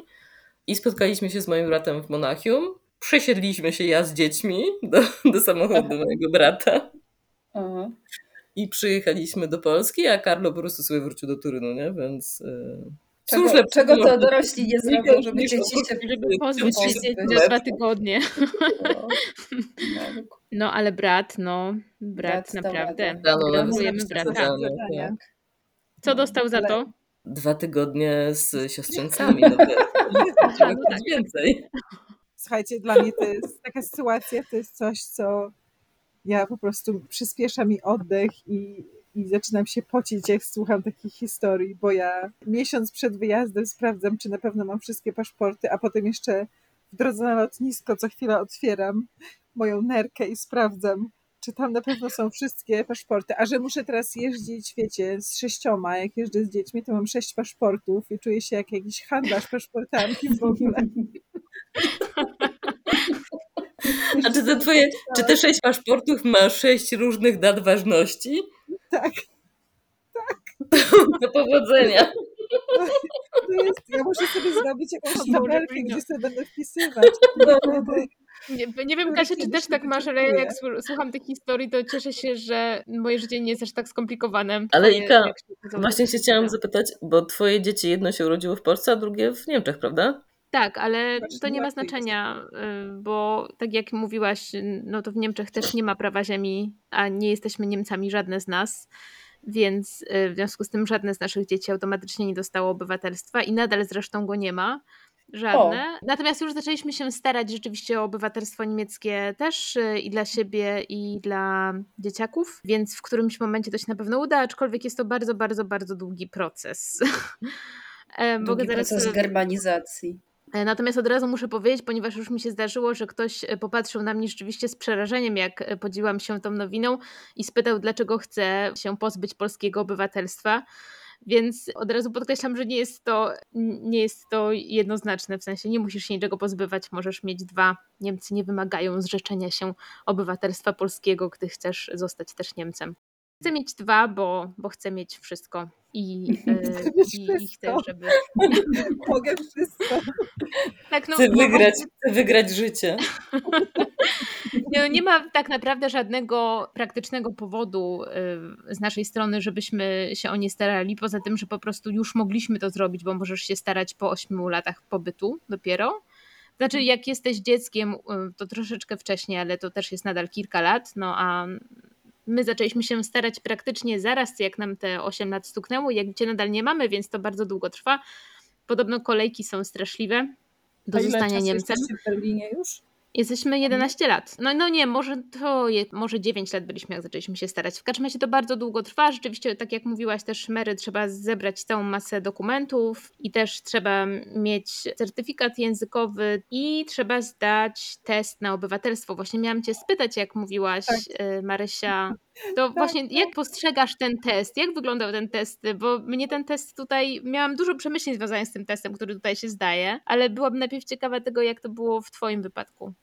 i spotkaliśmy się z moim bratem w Monachium. Przesiedliśmy się ja z dziećmi do, do samochodu mojego brata. Aha i przyjechaliśmy do Polski, a Karlo po prostu sobie wrócił do Turynu, nie? Więc... Yy... Czego, Cóż, czego to dorośli nie zrobią, żeby dzieci się żeby pozbyć się dzieci na dwa tygodnie. No. no, ale brat, no, brat, brat naprawdę. Gratulujemy brata. Tak. Co dostał za to? Dwa tygodnie z siostrzeńcami. No, (laughs) no tak. więcej. Słuchajcie, dla mnie to jest taka sytuacja, to jest coś, co ja po prostu przyspiesza mi oddech i, i zaczynam się pocić, jak słucham takich historii, bo ja miesiąc przed wyjazdem sprawdzam, czy na pewno mam wszystkie paszporty, a potem jeszcze w drodze na lotnisko co chwilę otwieram moją nerkę i sprawdzam, czy tam na pewno są wszystkie paszporty. A że muszę teraz jeździć, wiecie, z sześcioma, jak jeżdżę z dziećmi, to mam sześć paszportów i czuję się jak jakiś handlarz paszportami w ogóle. (laughs) A czy te twoje, czy te sześć paszportów ma sześć różnych dat ważności? Tak. Tak. Do powodzenia. To jest, ja muszę sobie zrobić jakąś tabelkę, gdzie sobie będę wpisywać. Nie, nie wiem, Kasia, czy też tak masz, ale jak słucham tych historii, to cieszę się, że moje życie nie jest aż tak skomplikowane. Ale Ika, właśnie się chciałam zapytać, bo twoje dzieci jedno się urodziło w Polsce, a drugie w Niemczech, prawda? Tak, ale to nie ma znaczenia, y, bo tak jak mówiłaś, no to w Niemczech też nie ma prawa ziemi, a nie jesteśmy Niemcami, żadne z nas, więc y, w związku z tym żadne z naszych dzieci automatycznie nie dostało obywatelstwa i nadal zresztą go nie ma. Żadne. O. Natomiast już zaczęliśmy się starać rzeczywiście o obywatelstwo niemieckie też y, i dla siebie, i dla dzieciaków, więc w którymś momencie to się na pewno uda, aczkolwiek jest to bardzo, bardzo, bardzo długi proces. (laughs) Długi proces germanizacji. E, natomiast od razu muszę powiedzieć, ponieważ już mi się zdarzyło, że ktoś e, popatrzył na mnie rzeczywiście z przerażeniem, jak e, podzieliłam się tą nowiną i spytał, dlaczego chcę się pozbyć polskiego obywatelstwa. Więc od razu podkreślam, że nie jest to, nie jest to jednoznaczne, w sensie nie musisz się niczego pozbywać, możesz mieć dwa. Niemcy nie wymagają zrzeczenia się obywatelstwa polskiego, gdy chcesz zostać też Niemcem. Chcę mieć dwa, bo, bo chcę mieć wszystko. I, (laughs) chcę, i, i chcę, żeby. (laughs) Mogę wszystko. Tak, no, chcę, wygrać, chcę wygrać życie. (laughs) Nie, no, nie ma tak naprawdę żadnego praktycznego powodu y, z naszej strony, żebyśmy się o nie starali, poza tym, że po prostu już mogliśmy to zrobić, bo możesz się starać po 8 latach pobytu dopiero. Znaczy, jak jesteś dzieckiem, y, to troszeczkę wcześniej, ale to też jest nadal kilka lat, no a My zaczęliśmy się starać praktycznie zaraz, jak nam te 8 lat stuknęło, jak gdzie nadal nie mamy, więc to bardzo długo trwa. Podobno kolejki są straszliwe do A zostania Niemcem. w Berlinie już? Jesteśmy 11 lat. No, no nie, może to je, może 9 lat byliśmy, jak zaczęliśmy się starać. W każdym razie to bardzo długo trwa. Rzeczywiście, tak jak mówiłaś też, Mary, trzeba zebrać całą masę dokumentów i też trzeba mieć certyfikat językowy i trzeba zdać test na obywatelstwo. Właśnie miałam cię spytać, jak mówiłaś, Tak. y, Marysia, to właśnie jak postrzegasz ten test? Jak wyglądał ten test? Bo mnie ten test tutaj, miałam dużo przemyśleń związanych z tym testem, który tutaj się zdaje, ale byłabym najpierw ciekawa tego, jak to było w twoim wypadku.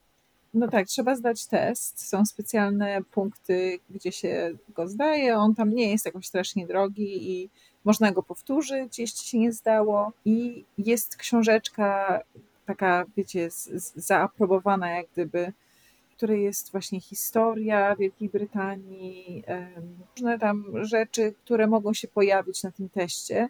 No tak, trzeba zdać test. Są specjalne punkty, gdzie się go zdaje. On tam nie jest jakoś strasznie drogi i można go powtórzyć, jeśli się nie zdało. I jest książeczka taka, wiecie, z, z, zaaprobowana jak gdyby, w której jest właśnie historia Wielkiej Brytanii, em, różne tam rzeczy, które mogą się pojawić na tym teście.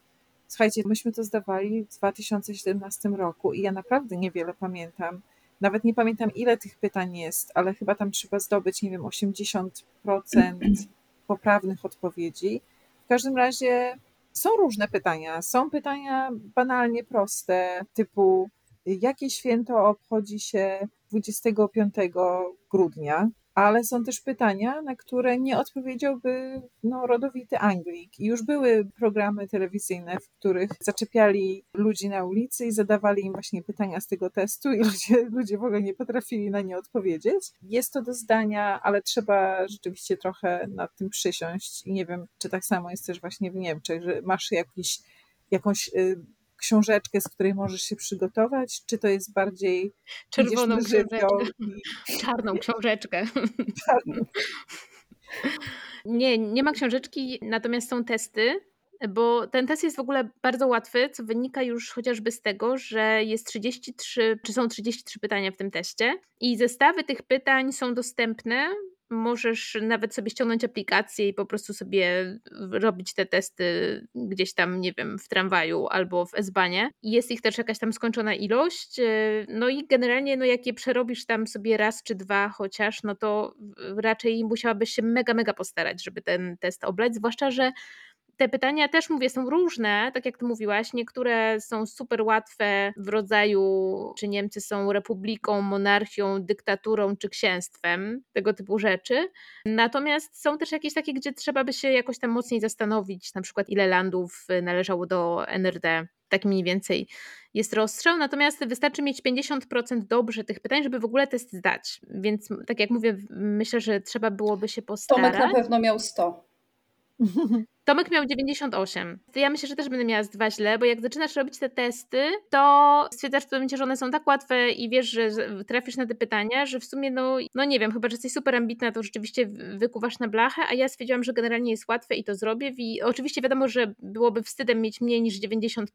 Słuchajcie, myśmy to zdawali w 2017 roku i ja naprawdę niewiele pamiętam. Nawet nie pamiętam, ile tych pytań jest, ale chyba tam trzeba zdobyć, nie wiem, 80% (clears throat) poprawnych odpowiedzi. W każdym razie są różne pytania. Są pytania banalnie proste, typu jakie święto obchodzi się 25 grudnia, ale są też pytania, na które nie odpowiedziałby no, rodowity Anglik. I już były programy telewizyjne, w których zaczepiali ludzi na ulicy i zadawali im właśnie pytania z tego testu i (laughs) ludzie, ludzie w ogóle nie potrafili na nie odpowiedzieć. Jest to do zdania, ale trzeba rzeczywiście trochę nad tym przysiąść i nie wiem, czy tak samo jest też właśnie w Niemczech, że masz jakiś, jakąś y, książeczkę, z której możesz się przygotować, czy to jest bardziej Czerwoną książeczkę. i (laughs) Czarną książeczkę. czarną. Nie, nie ma książeczki, natomiast są testy, bo ten test jest w ogóle bardzo łatwy, co wynika już chociażby z tego, że jest 33, czy są 33 pytania w tym teście i zestawy tych pytań są dostępne. Możesz nawet sobie ściągnąć aplikację i po prostu sobie robić te testy gdzieś tam, nie wiem, w tramwaju albo w S-banie. I Jest ich też jakaś tam skończona ilość. yy, No i generalnie, no jak je przerobisz tam sobie raz czy dwa chociaż, no to raczej musiałabyś się mega, mega postarać, żeby ten test oblać. Zwłaszcza, że te pytania też mówię, są różne, tak jak ty mówiłaś. Niektóre są super łatwe w rodzaju, czy Niemcy są republiką, monarchią, dyktaturą czy księstwem, tego typu rzeczy. Natomiast są też jakieś takie, gdzie trzeba by się jakoś tam mocniej zastanowić, na przykład ile landów należało do NRD. Tak mniej więcej jest rozstrzał, natomiast wystarczy mieć 50% dobrze tych pytań, żeby w ogóle test zdać. Więc tak jak mówię, myślę, że trzeba byłoby się postarać. Tomek na pewno miał 100. (laughs) Tomek miał 98. To ja myślę, że też będę miała z dwa źle, bo jak zaczynasz robić te testy, to stwierdzasz w pewnym momencie, że one są tak łatwe i wiesz, że trafisz na te pytania, że w sumie, no, no nie wiem, chyba, że jesteś super ambitna, to rzeczywiście wykuwasz na blachę, a ja stwierdziłam, że generalnie jest łatwe i to zrobię. I oczywiście wiadomo, że byłoby wstydem mieć mniej niż 90%,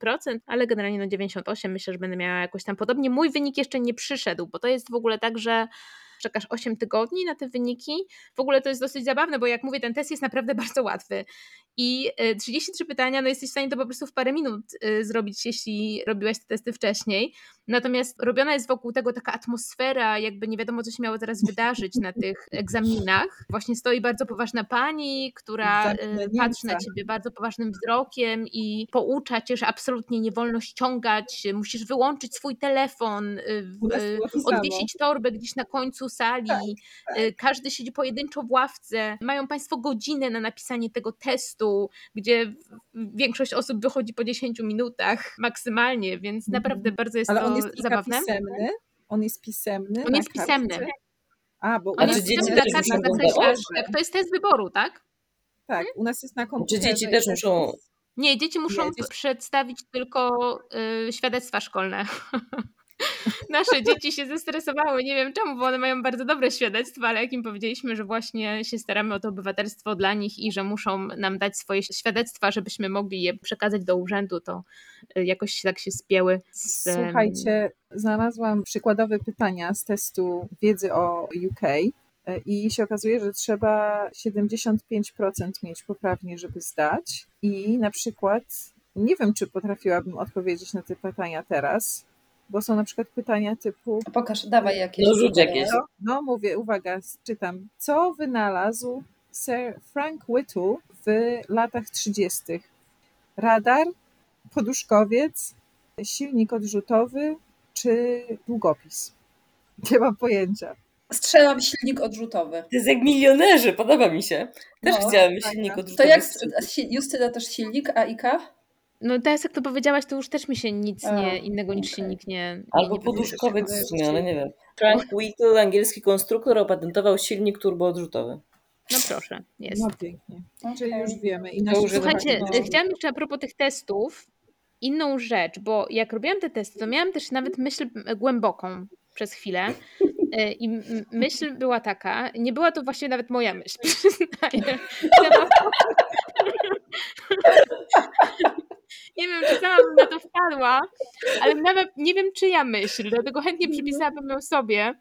ale generalnie no 98 myślę, że będę miała jakoś tam podobnie. Mój wynik jeszcze nie przyszedł, bo to jest w ogóle tak, że czekasz 8 tygodni na te wyniki. W ogóle to jest dosyć zabawne, bo jak mówię, ten test jest naprawdę (laughs) bardzo łatwy. I y, 33 pytania, no jesteś w stanie to po prostu w parę minut y, zrobić, jeśli robiłaś te testy wcześniej. Natomiast robiona jest wokół tego taka atmosfera, jakby nie wiadomo, co się miało teraz wydarzyć na tych (laughs) egzaminach. Właśnie stoi bardzo poważna pani, która y, patrzy na ciebie bardzo poważnym wzrokiem i poucza cię, że absolutnie nie wolno ściągać, musisz wyłączyć swój telefon, y, y, odwiesić torbę gdzieś na końcu sali. Y, Każdy siedzi pojedynczo w ławce. Mają Państwo godzinę na napisanie tego testu, gdzie większość osób wychodzi po 10 minutach maksymalnie, więc Mhm. naprawdę bardzo jest Ale to on jest zabawne. pisemny? On jest pisemny? On jest pisemny. kartce? A, bo On czy jest dzieci pisemny zdawać? Tak, to jest test wyboru, tak? Tak, u nas jest na Czy komputerze. dzieci i też muszą Nie, dzieci muszą Nie, dzieci- przedstawić tylko y, świadectwa szkolne. (laughs) Nasze dzieci się zestresowały, nie wiem czemu, bo one mają bardzo dobre świadectwa, ale jak im powiedzieliśmy, że właśnie się staramy o to obywatelstwo dla nich i że muszą nam dać swoje świadectwa, żebyśmy mogli je przekazać do urzędu, to y, jakoś tak się spięły. Z, Słuchajcie, znalazłam przykładowe pytania z testu wiedzy o UK e, i się okazuje, że trzeba 75% mieć poprawnie, żeby zdać. I na przykład nie wiem, czy potrafiłabym odpowiedzieć na te pytania teraz, bo są na przykład pytania typu Pokaż, dawaj jakieś. No, rzuć jakieś. No, no mówię, uwaga, czytam. Co wynalazł Sir Frank Whittle w latach 30. Radar, poduszkowiec, silnik odrzutowy czy długopis? (laughs) Nie mam pojęcia. Strzelam silnik odrzutowy. To jest jak milionerzy, podoba mi się. Też No, chciałem silnik To odrzutowy. jak sprzedać. si- Justyna też silnik, a Ika? No teraz jak to powiedziałaś, to już też mi się nic A, nie, innego niż silnik nie... Albo nie poduszkowiec w sumie, ale że- nie wiem. Frank Whittle, angielski konstruktor, opatentował silnik turboodrzutowy. No proszę, jest. No pięknie. Czyli Okej. już wiemy. I To już Słuchajcie, y, chciałam jeszcze a propos tych testów inną rzecz, bo jak robiłam te testy, to miałam też nawet myśl głęboką przez chwilę. Y, I myśl była taka, nie była to właściwie nawet moja myśl, przyznaję. (laughs) Nie wiem, czy sama bym na to wpadła, ale nawet nie wiem, czyja myśl, dlatego chętnie przypisałabym ją sobie,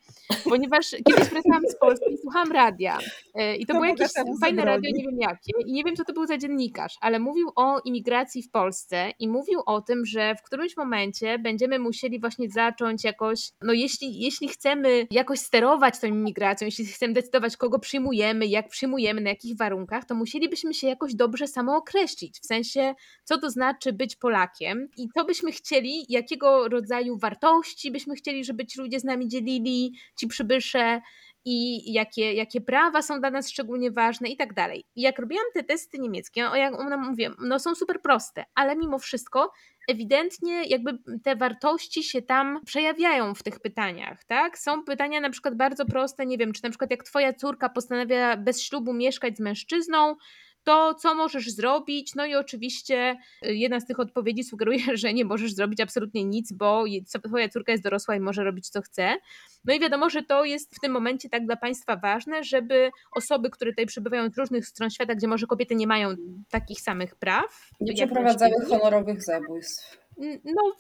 ponieważ kiedyś wracałam z Polski i słuchałam radia. Y, I to To było jakieś fajne radio, nie wiem jakie. I nie wiem, co to był za dziennikarz, ale mówił o imigracji w Polsce i mówił o tym, że w którymś momencie będziemy musieli właśnie zacząć jakoś, no jeśli, jeśli chcemy jakoś sterować tą imigracją, jeśli chcemy decydować, kogo przyjmujemy, jak przyjmujemy, na jakich warunkach, to musielibyśmy się jakoś dobrze samookreślić. W sensie, co to znaczy być Polakiem i co byśmy chcieli, jakiego rodzaju wartości byśmy chcieli, żeby ci ludzie z nami dzielili, ci przybysze i jakie, jakie prawa są dla nas szczególnie ważne i tak dalej. Jak robiłam te testy niemieckie, o jak one mówię, no są super proste, ale mimo wszystko ewidentnie jakby te wartości się tam przejawiają w tych pytaniach, tak? Są pytania na przykład bardzo proste, nie wiem, czy na przykład jak twoja córka postanawia bez ślubu mieszkać z mężczyzną, to co możesz zrobić? No i oczywiście y, jedna z tych odpowiedzi sugeruje, (laughs) że nie możesz zrobić absolutnie nic, bo twoja córka jest dorosła i może robić co chce. No i wiadomo, że to jest w tym momencie tak dla państwa ważne, żeby osoby, które tutaj przebywają z różnych stron świata, gdzie może kobiety nie mają takich samych praw. Nie przeprowadzały honorowych zabójstw. No,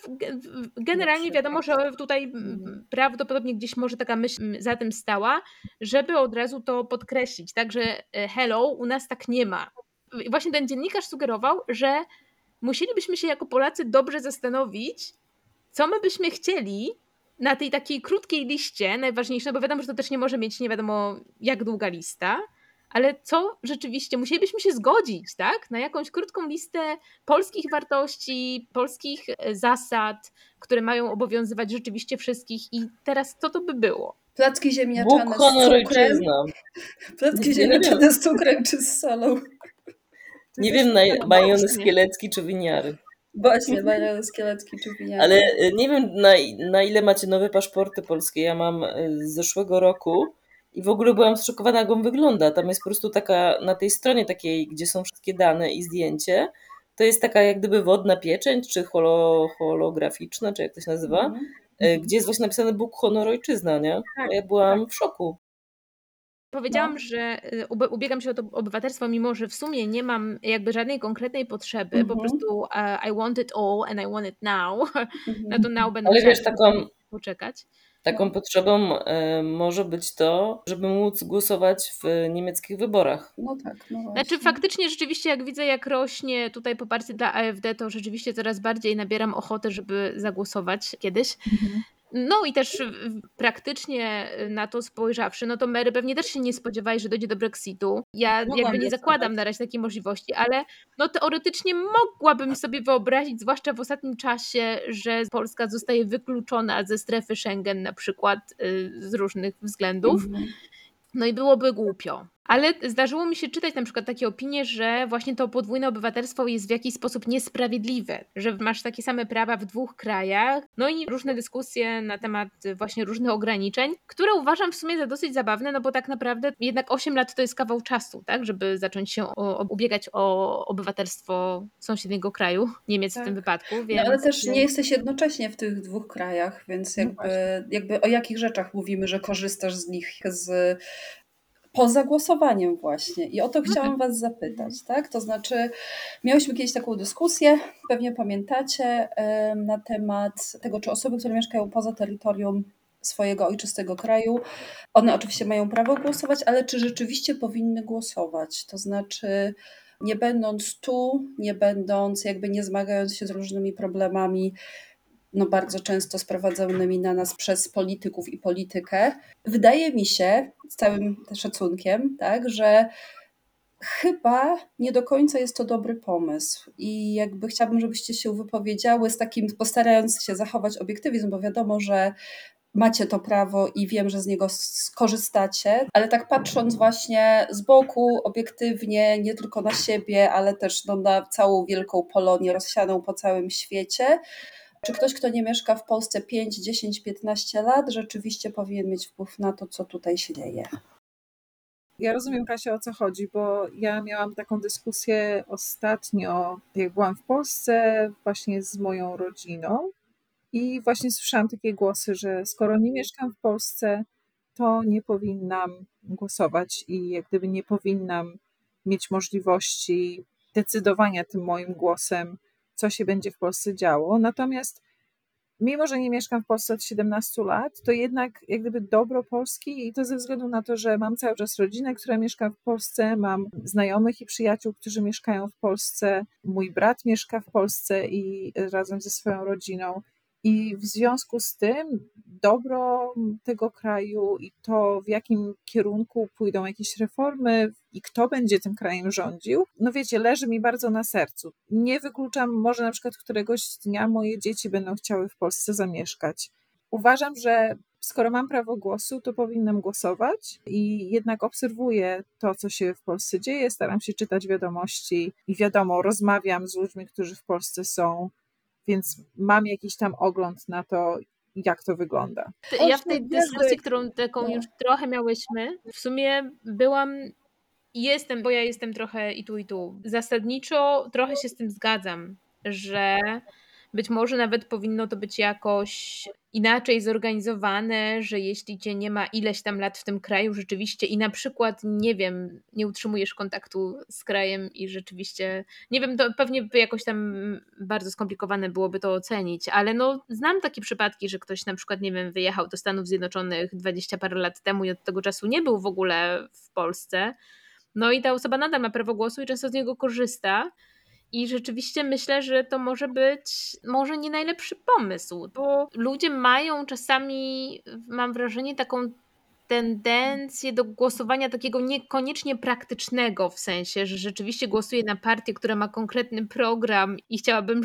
generalnie wiadomo, że tutaj Mhm. prawdopodobnie gdzieś może taka myśl za tym stała, żeby od razu to podkreślić, tak, że e, hello, u nas tak nie ma. I właśnie ten dziennikarz sugerował, że musielibyśmy się jako Polacy dobrze zastanowić, co my byśmy chcieli na tej takiej krótkiej liście, najważniejsze, bo wiadomo, że to też nie może mieć nie wiadomo jak długa lista, ale co rzeczywiście musielibyśmy się zgodzić, tak? Na jakąś krótką listę polskich wartości, polskich e, zasad, które mają obowiązywać rzeczywiście wszystkich i teraz co to by było? Placki ziemniaczane Bóg, z cukrem. Placki Nie ziemniaczane z cukrem czy z solą. Nie wiem, na, majonez kielecki czy winiary. Właśnie, majonez kielecki czy winiary. Ale y, nie wiem, na, na ile macie nowe paszporty polskie. Ja mam y, z zeszłego roku i w ogóle byłam zszokowana, jak on wygląda. Tam jest po prostu taka, na tej stronie takiej, gdzie są wszystkie dane i zdjęcie, to jest taka jak gdyby wodna pieczęć, czy holo, holograficzna, czy jak to się nazywa, Mhm. y, gdzie jest właśnie napisane Bóg, honor, ojczyzna, nie? Tak, Ja byłam w szoku. Powiedziałam, No. że ube- ubiegam się o to obywatelstwo, mimo że w sumie nie mam jakby żadnej konkretnej potrzeby, po Mhm. prostu uh, I want it all and I want it now. (laughs) Mhm. Na to now będę Ale wiesz, taką, poczekać. Taką potrzebą y, może być to, żeby móc głosować w niemieckich wyborach. No tak, no właśnie. Znaczy faktycznie rzeczywiście jak widzę jak rośnie tutaj poparcie dla AfD, to rzeczywiście coraz bardziej nabieram ochotę, żeby zagłosować kiedyś. No i też praktycznie y, na to spojrzawszy, no to Mary pewnie też się nie spodziewali, że dojdzie do Brexitu. Ja Mogłam jakby nie zakładam na razie takiej możliwości, ale no teoretycznie mogłabym sobie wyobrazić, zwłaszcza w ostatnim czasie, że Polska zostaje wykluczona ze strefy Schengen na przykład y, z różnych względów. Mhm. No i byłoby głupio. Ale zdarzyło mi się czytać na przykład takie opinie, że właśnie to podwójne obywatelstwo jest w jakiś sposób niesprawiedliwe, że masz takie same prawa w dwóch krajach. No i różne dyskusje na temat właśnie różnych ograniczeń, które uważam w sumie za dosyć zabawne, no bo tak naprawdę jednak 8 lat to jest kawał czasu, tak, żeby zacząć się o, o, ubiegać o obywatelstwo sąsiedniego kraju, Niemiec w Tak. tym wypadku. No Więc... ale też nie jesteś jednocześnie w tych dwóch krajach, więc No jakby, jakby o jakich rzeczach mówimy, że korzystasz z nich z poza głosowaniem właśnie. I o to chciałam Was zapytać, tak? To znaczy, miałyśmy kiedyś taką dyskusję, pewnie pamiętacie, na temat tego, czy osoby, które mieszkają poza terytorium swojego ojczystego kraju, one oczywiście mają prawo głosować, ale czy rzeczywiście powinny głosować? To znaczy, nie będąc tu, nie będąc, jakby nie zmagając się z różnymi problemami, no bardzo często sprowadzanymi na nas przez polityków i politykę. Wydaje mi się, z całym szacunkiem, tak, że chyba nie do końca jest to dobry pomysł i jakby chciałabym, żebyście się wypowiedziały z takim, postarając się zachować obiektywizm, bo wiadomo, że macie to prawo i wiem, że z niego skorzystacie, ale tak patrząc właśnie z boku, obiektywnie, nie tylko na siebie, ale też no, na całą wielką Polonię rozsianą po całym świecie, czy ktoś, kto nie mieszka w Polsce 5, 10, 15 lat, rzeczywiście powinien mieć wpływ na to, co tutaj się dzieje? Ja rozumiem, Kasia, o co chodzi, bo ja miałam taką dyskusję ostatnio, jak byłam w Polsce, właśnie z moją rodziną. I właśnie słyszałam takie głosy, że skoro nie mieszkam w Polsce, to nie powinnam głosować i jak gdyby nie powinnam mieć możliwości decydowania tym moim głosem, co się będzie w Polsce działo. Natomiast mimo, że nie mieszkam w Polsce od 17 lat, to jednak jak gdyby dobro Polski i to ze względu na to, że mam cały czas rodzinę, która mieszka w Polsce, mam znajomych i przyjaciół, którzy mieszkają w Polsce, mój brat mieszka w Polsce i razem ze swoją rodziną. I w związku z tym dobro tego kraju i to, w jakim kierunku pójdą jakieś reformy i kto będzie tym krajem rządził, no wiecie, leży mi bardzo na sercu. Nie wykluczam, może na przykład któregoś dnia moje dzieci będą chciały w Polsce zamieszkać. Uważam, że skoro mam prawo głosu, to powinnam głosować i jednak obserwuję to, co się w Polsce dzieje, staram się czytać wiadomości i wiadomo, rozmawiam z ludźmi, którzy w Polsce są więc mam jakiś tam ogląd na to, jak to wygląda. Ja w tej dyskusji, którą taką no. już trochę miałyśmy, w sumie byłam jestem, bo ja jestem trochę i tu, i tu. Zasadniczo trochę się z tym zgadzam, że być może nawet powinno to być jakoś inaczej zorganizowane, że jeśli cię nie ma ileś tam lat w tym kraju rzeczywiście i na przykład, nie wiem, nie utrzymujesz kontaktu z krajem i rzeczywiście, nie wiem, to pewnie by jakoś tam bardzo skomplikowane byłoby to ocenić, ale no znam takie przypadki, że ktoś na przykład, nie wiem, wyjechał do Stanów Zjednoczonych 20 parę lat temu i od tego czasu nie był w ogóle w Polsce. No i ta osoba nadal ma prawo głosu i często z niego korzysta. I rzeczywiście myślę, że to może być może nie najlepszy pomysł, bo ludzie mają czasami, mam wrażenie, taką tendencję do głosowania takiego niekoniecznie praktycznego, w sensie, że rzeczywiście głosuję na partię, która ma konkretny program i chciałabym,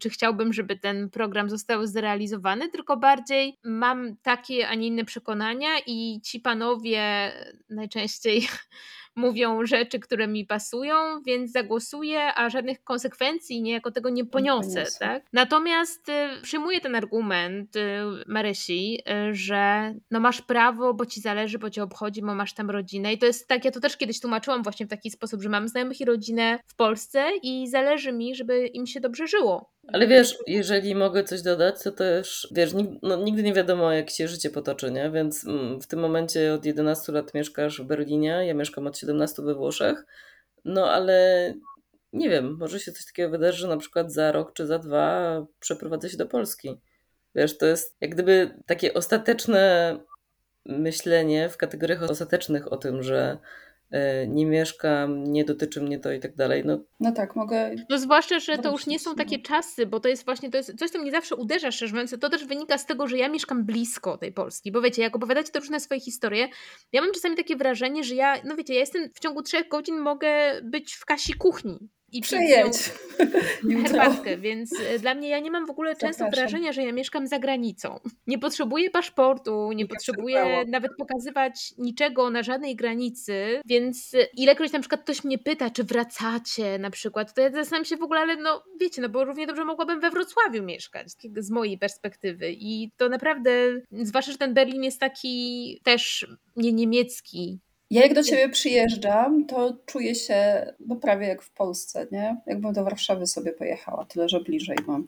czy chciałbym, żeby ten program został zrealizowany, tylko bardziej mam takie, a nie inne przekonania i ci panowie najczęściej (laughs) mówią rzeczy, które mi pasują, więc zagłosuję, a żadnych konsekwencji niejako tego nie poniosę. Tak? Natomiast y, przyjmuję ten argument y, Marysi, y, że no masz prawo, bo ci zależy, bo cię obchodzi, bo masz tam rodzinę. I to jest tak, ja to też kiedyś tłumaczyłam właśnie w taki sposób, że mam znajomych i rodzinę w Polsce i zależy mi, żeby im się dobrze żyło. Ale wiesz, jeżeli mogę coś dodać, to też, wiesz, no, nigdy nie wiadomo, jak się życie potoczy, nie? Więc mm, w tym momencie od 11 lat mieszkasz w Berlinie, ja mieszkam od 17 we Włoszech, no ale nie wiem, może się coś takiego wydarzy, że na przykład za rok czy za dwa przeprowadzę się do Polski. Wiesz, to jest jak gdyby takie ostateczne myślenie w kategoriach ostatecznych o tym, że nie mieszkam, nie dotyczy mnie to i tak dalej. No, no tak, mogę. No zwłaszcza, że to już nie są takie czasy, bo to jest właśnie to jest coś, co mnie zawsze uderza, szczerze mówiąc. To też wynika z tego, że ja mieszkam blisko tej Polski, bo wiecie, jak opowiadacie to różne swoje historie, ja mam czasami takie wrażenie, że ja, no wiecie, ja jestem w ciągu trzech godzin mogę być w kasi kuchni i przyjedź (laughs) herbatkę, więc e, dla mnie ja nie mam w ogóle często Zapraszam. wrażenia, że ja mieszkam za granicą. Nie potrzebuję paszportu, nie potrzebuję nawet pokazywać niczego na żadnej granicy, więc e, ilekroć na przykład ktoś mnie pyta, czy wracacie na przykład, to ja zastanawiam się w ogóle, ale no wiecie, no bo równie dobrze mogłabym we Wrocławiu mieszkać, z mojej perspektywy i to naprawdę, zwłaszcza, że ten Berlin jest taki też nie niemiecki, ja jak do ciebie przyjeżdżam, to czuję się no prawie jak w Polsce, nie? Jakbym do Warszawy sobie pojechała, tyle że bliżej mam.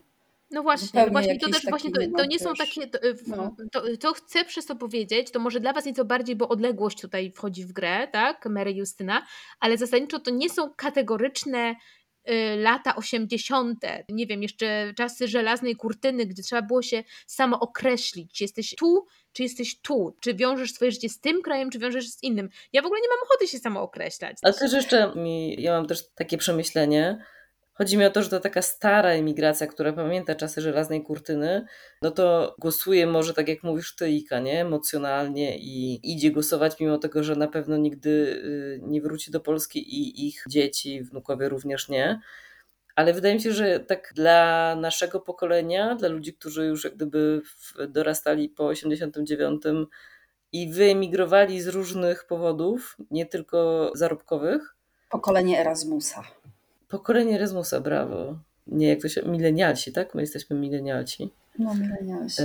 No właśnie, właśnie to też właśnie to, to nie są takie. To, no. to, to, chcę przez to powiedzieć, to może dla Was nieco bardziej, bo odległość tutaj wchodzi w grę, tak? Mary Justyna, ale zasadniczo to nie są kategoryczne Y, lata 80., nie wiem, jeszcze czasy żelaznej kurtyny, gdzie trzeba było się samo określić, czy jesteś tu, czy jesteś tu, czy wiążesz swoje życie z tym krajem, czy wiążesz z innym. Ja w ogóle nie mam ochoty się samo określać. Ale też jeszcze mi, ja mam też takie przemyślenie, Chodzi mi o to, że to taka stara emigracja, która pamięta czasy żelaznej kurtyny, no to głosuje może tak jak mówisz ty, Ika, nie? Emocjonalnie i idzie głosować mimo tego, że na pewno nigdy y, nie wróci do Polski i ich dzieci, wnukowie również nie. Ale wydaje mi się, że tak dla naszego pokolenia, dla ludzi, którzy już jak gdyby dorastali po 89 i wyemigrowali z różnych powodów, nie tylko zarobkowych. Pokolenie Erasmusa. Pokolenie Erasmusa, brawo. Nie, jak to się, milenialsi, tak? My jesteśmy milenialci. No, milenialsi.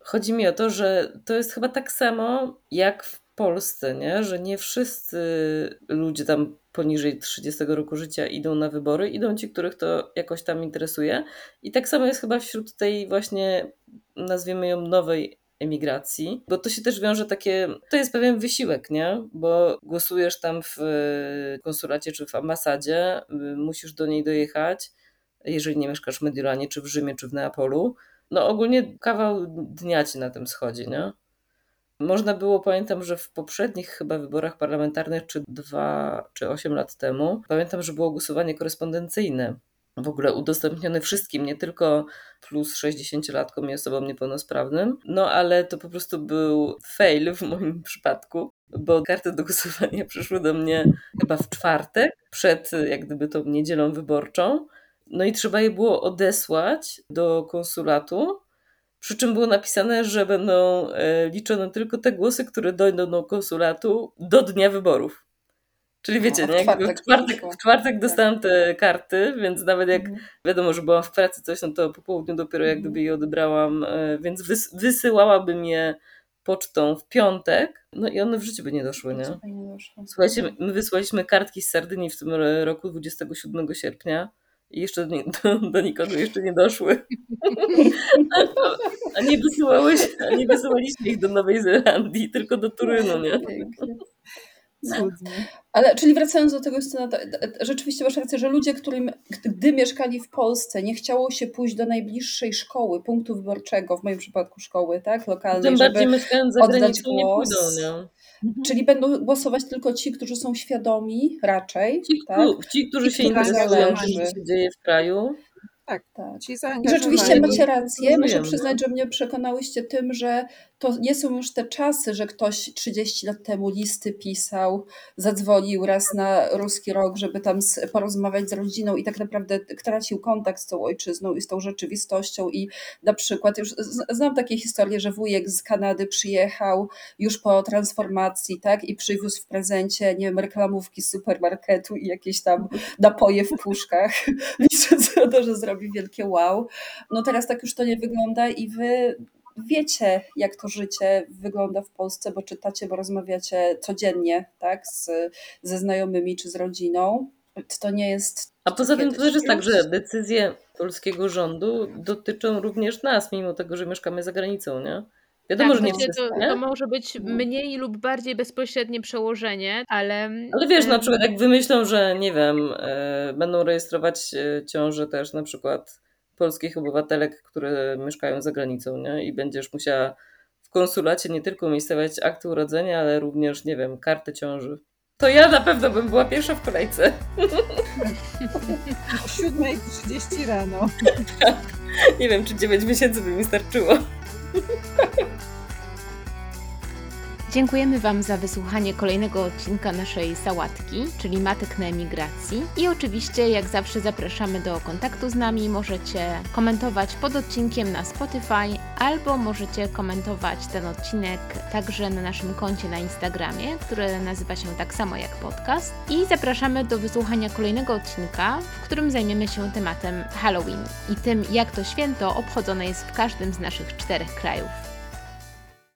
Chodzi mi o to, że to jest chyba tak samo jak w Polsce, nie? że nie wszyscy ludzie tam poniżej 30 roku życia idą na wybory, idą ci, których to jakoś tam interesuje. I tak samo jest chyba wśród tej właśnie, nazwijmy ją nowej emigracji, bo to się też wiąże takie, to jest pewien wysiłek, nie? Bo głosujesz tam w konsulacie czy w ambasadzie, musisz do niej dojechać, jeżeli nie mieszkasz w Mediolanie, czy w Rzymie, czy w Neapolu. No ogólnie kawał dnia ci na tym schodzi, nie? Można było, pamiętam, że w poprzednich chyba wyborach parlamentarnych, czy dwa, czy osiem lat temu, pamiętam, że było głosowanie korespondencyjne w ogóle udostępnione wszystkim, nie tylko plus 60-latkom i osobom niepełnosprawnym. No ale to po prostu był fail w moim (laughs) przypadku, bo karty do głosowania (laughs) przyszły do mnie chyba w czwartek, przed jak gdyby tą niedzielą wyborczą. No i trzeba je było odesłać do konsulatu, przy czym było napisane, że będą e, liczone tylko te głosy, które dojdą do konsulatu do dnia wyborów. Czyli wiecie, no, nie? W czwartek, w czwartek, w czwartek dostałam te karty, więc nawet jak mhm. wiadomo, że byłam w pracy coś, no to po południu dopiero jak gdyby je odebrałam, e, więc wys wysyłałabym je pocztą w piątek, no i one w życiu by nie doszły, nie? Słuchajcie, my wysłaliśmy kartki z Sardynii w tym roku 27 sierpnia i jeszcze do, do, do nikogo jeszcze nie doszły. (laughs) A nie, wysyłałeś, a nie wysyłaliśmy ich do Nowej Zelandii, tylko do Turynu, nie? No. Ale czyli wracając do tego rzeczywiście masz rację, że ludzie, którym gdy mieszkali w Polsce, nie chciało się pójść do najbliższej szkoły, punktu wyborczego, w moim przypadku szkoły, tak, lokalnej, Tym żeby bardziej mieszkając za oddać głos. nie pójdą, nie? Mhm. Czyli będą głosować tylko ci, którzy są świadomi raczej. Ci, tak? ci którzy się interesują, co się dzieje w kraju. Tak, tak. Ci I rzeczywiście macie rację. Muszę przyznać, że mnie przekonałyście tym, że to nie są już te czasy, że ktoś 30 lat temu listy pisał, zadzwonił raz na ruski rok, żeby tam porozmawiać z rodziną i tak naprawdę tracił kontakt z tą ojczyzną i z tą rzeczywistością. I na przykład już znam takie historie, że wujek z Kanady przyjechał już po transformacji, tak, i przywiózł w prezencie, nie wiem, reklamówki z supermarketu i jakieś tam napoje w puszkach, (laughs) licząc na to, że zrobi wielkie wow. No teraz tak już to nie wygląda i wy wiecie, jak to życie wygląda w Polsce, bo czytacie, bo rozmawiacie codziennie, tak, z, ze znajomymi czy z rodziną. To nie jest. A poza tym to też jest tak, że decyzje polskiego rządu dotyczą również nas, mimo tego, że mieszkamy za granicą, nie? Wiadomo, tak, że nie to, nie? to może być mniej lub bardziej bezpośrednie przełożenie, ale. Ale wiesz, na przykład jak wymyślą, że nie wiem, e, będą rejestrować e, ciąże też na przykład polskich obywatelek, które mieszkają za granicą, nie? I będziesz musiała w konsulacie nie tylko umiejscowiać akty urodzenia, ale również, nie wiem, kartę ciąży. To ja na pewno bym była pierwsza w kolejce. O 7.30 rano. (laughs) nie wiem, czy 9 miesięcy by mi starczyło. Dziękujemy Wam za wysłuchanie kolejnego odcinka naszej sałatki, czyli Matek na emigracji. I oczywiście, jak zawsze, zapraszamy do kontaktu z nami. Możecie komentować pod odcinkiem na Spotify, albo możecie komentować ten odcinek także na naszym koncie na Instagramie, które nazywa się tak samo jak podcast. I zapraszamy do wysłuchania kolejnego odcinka, w którym zajmiemy się tematem Halloween i tym, jak to święto obchodzone jest w każdym z naszych czterech krajów.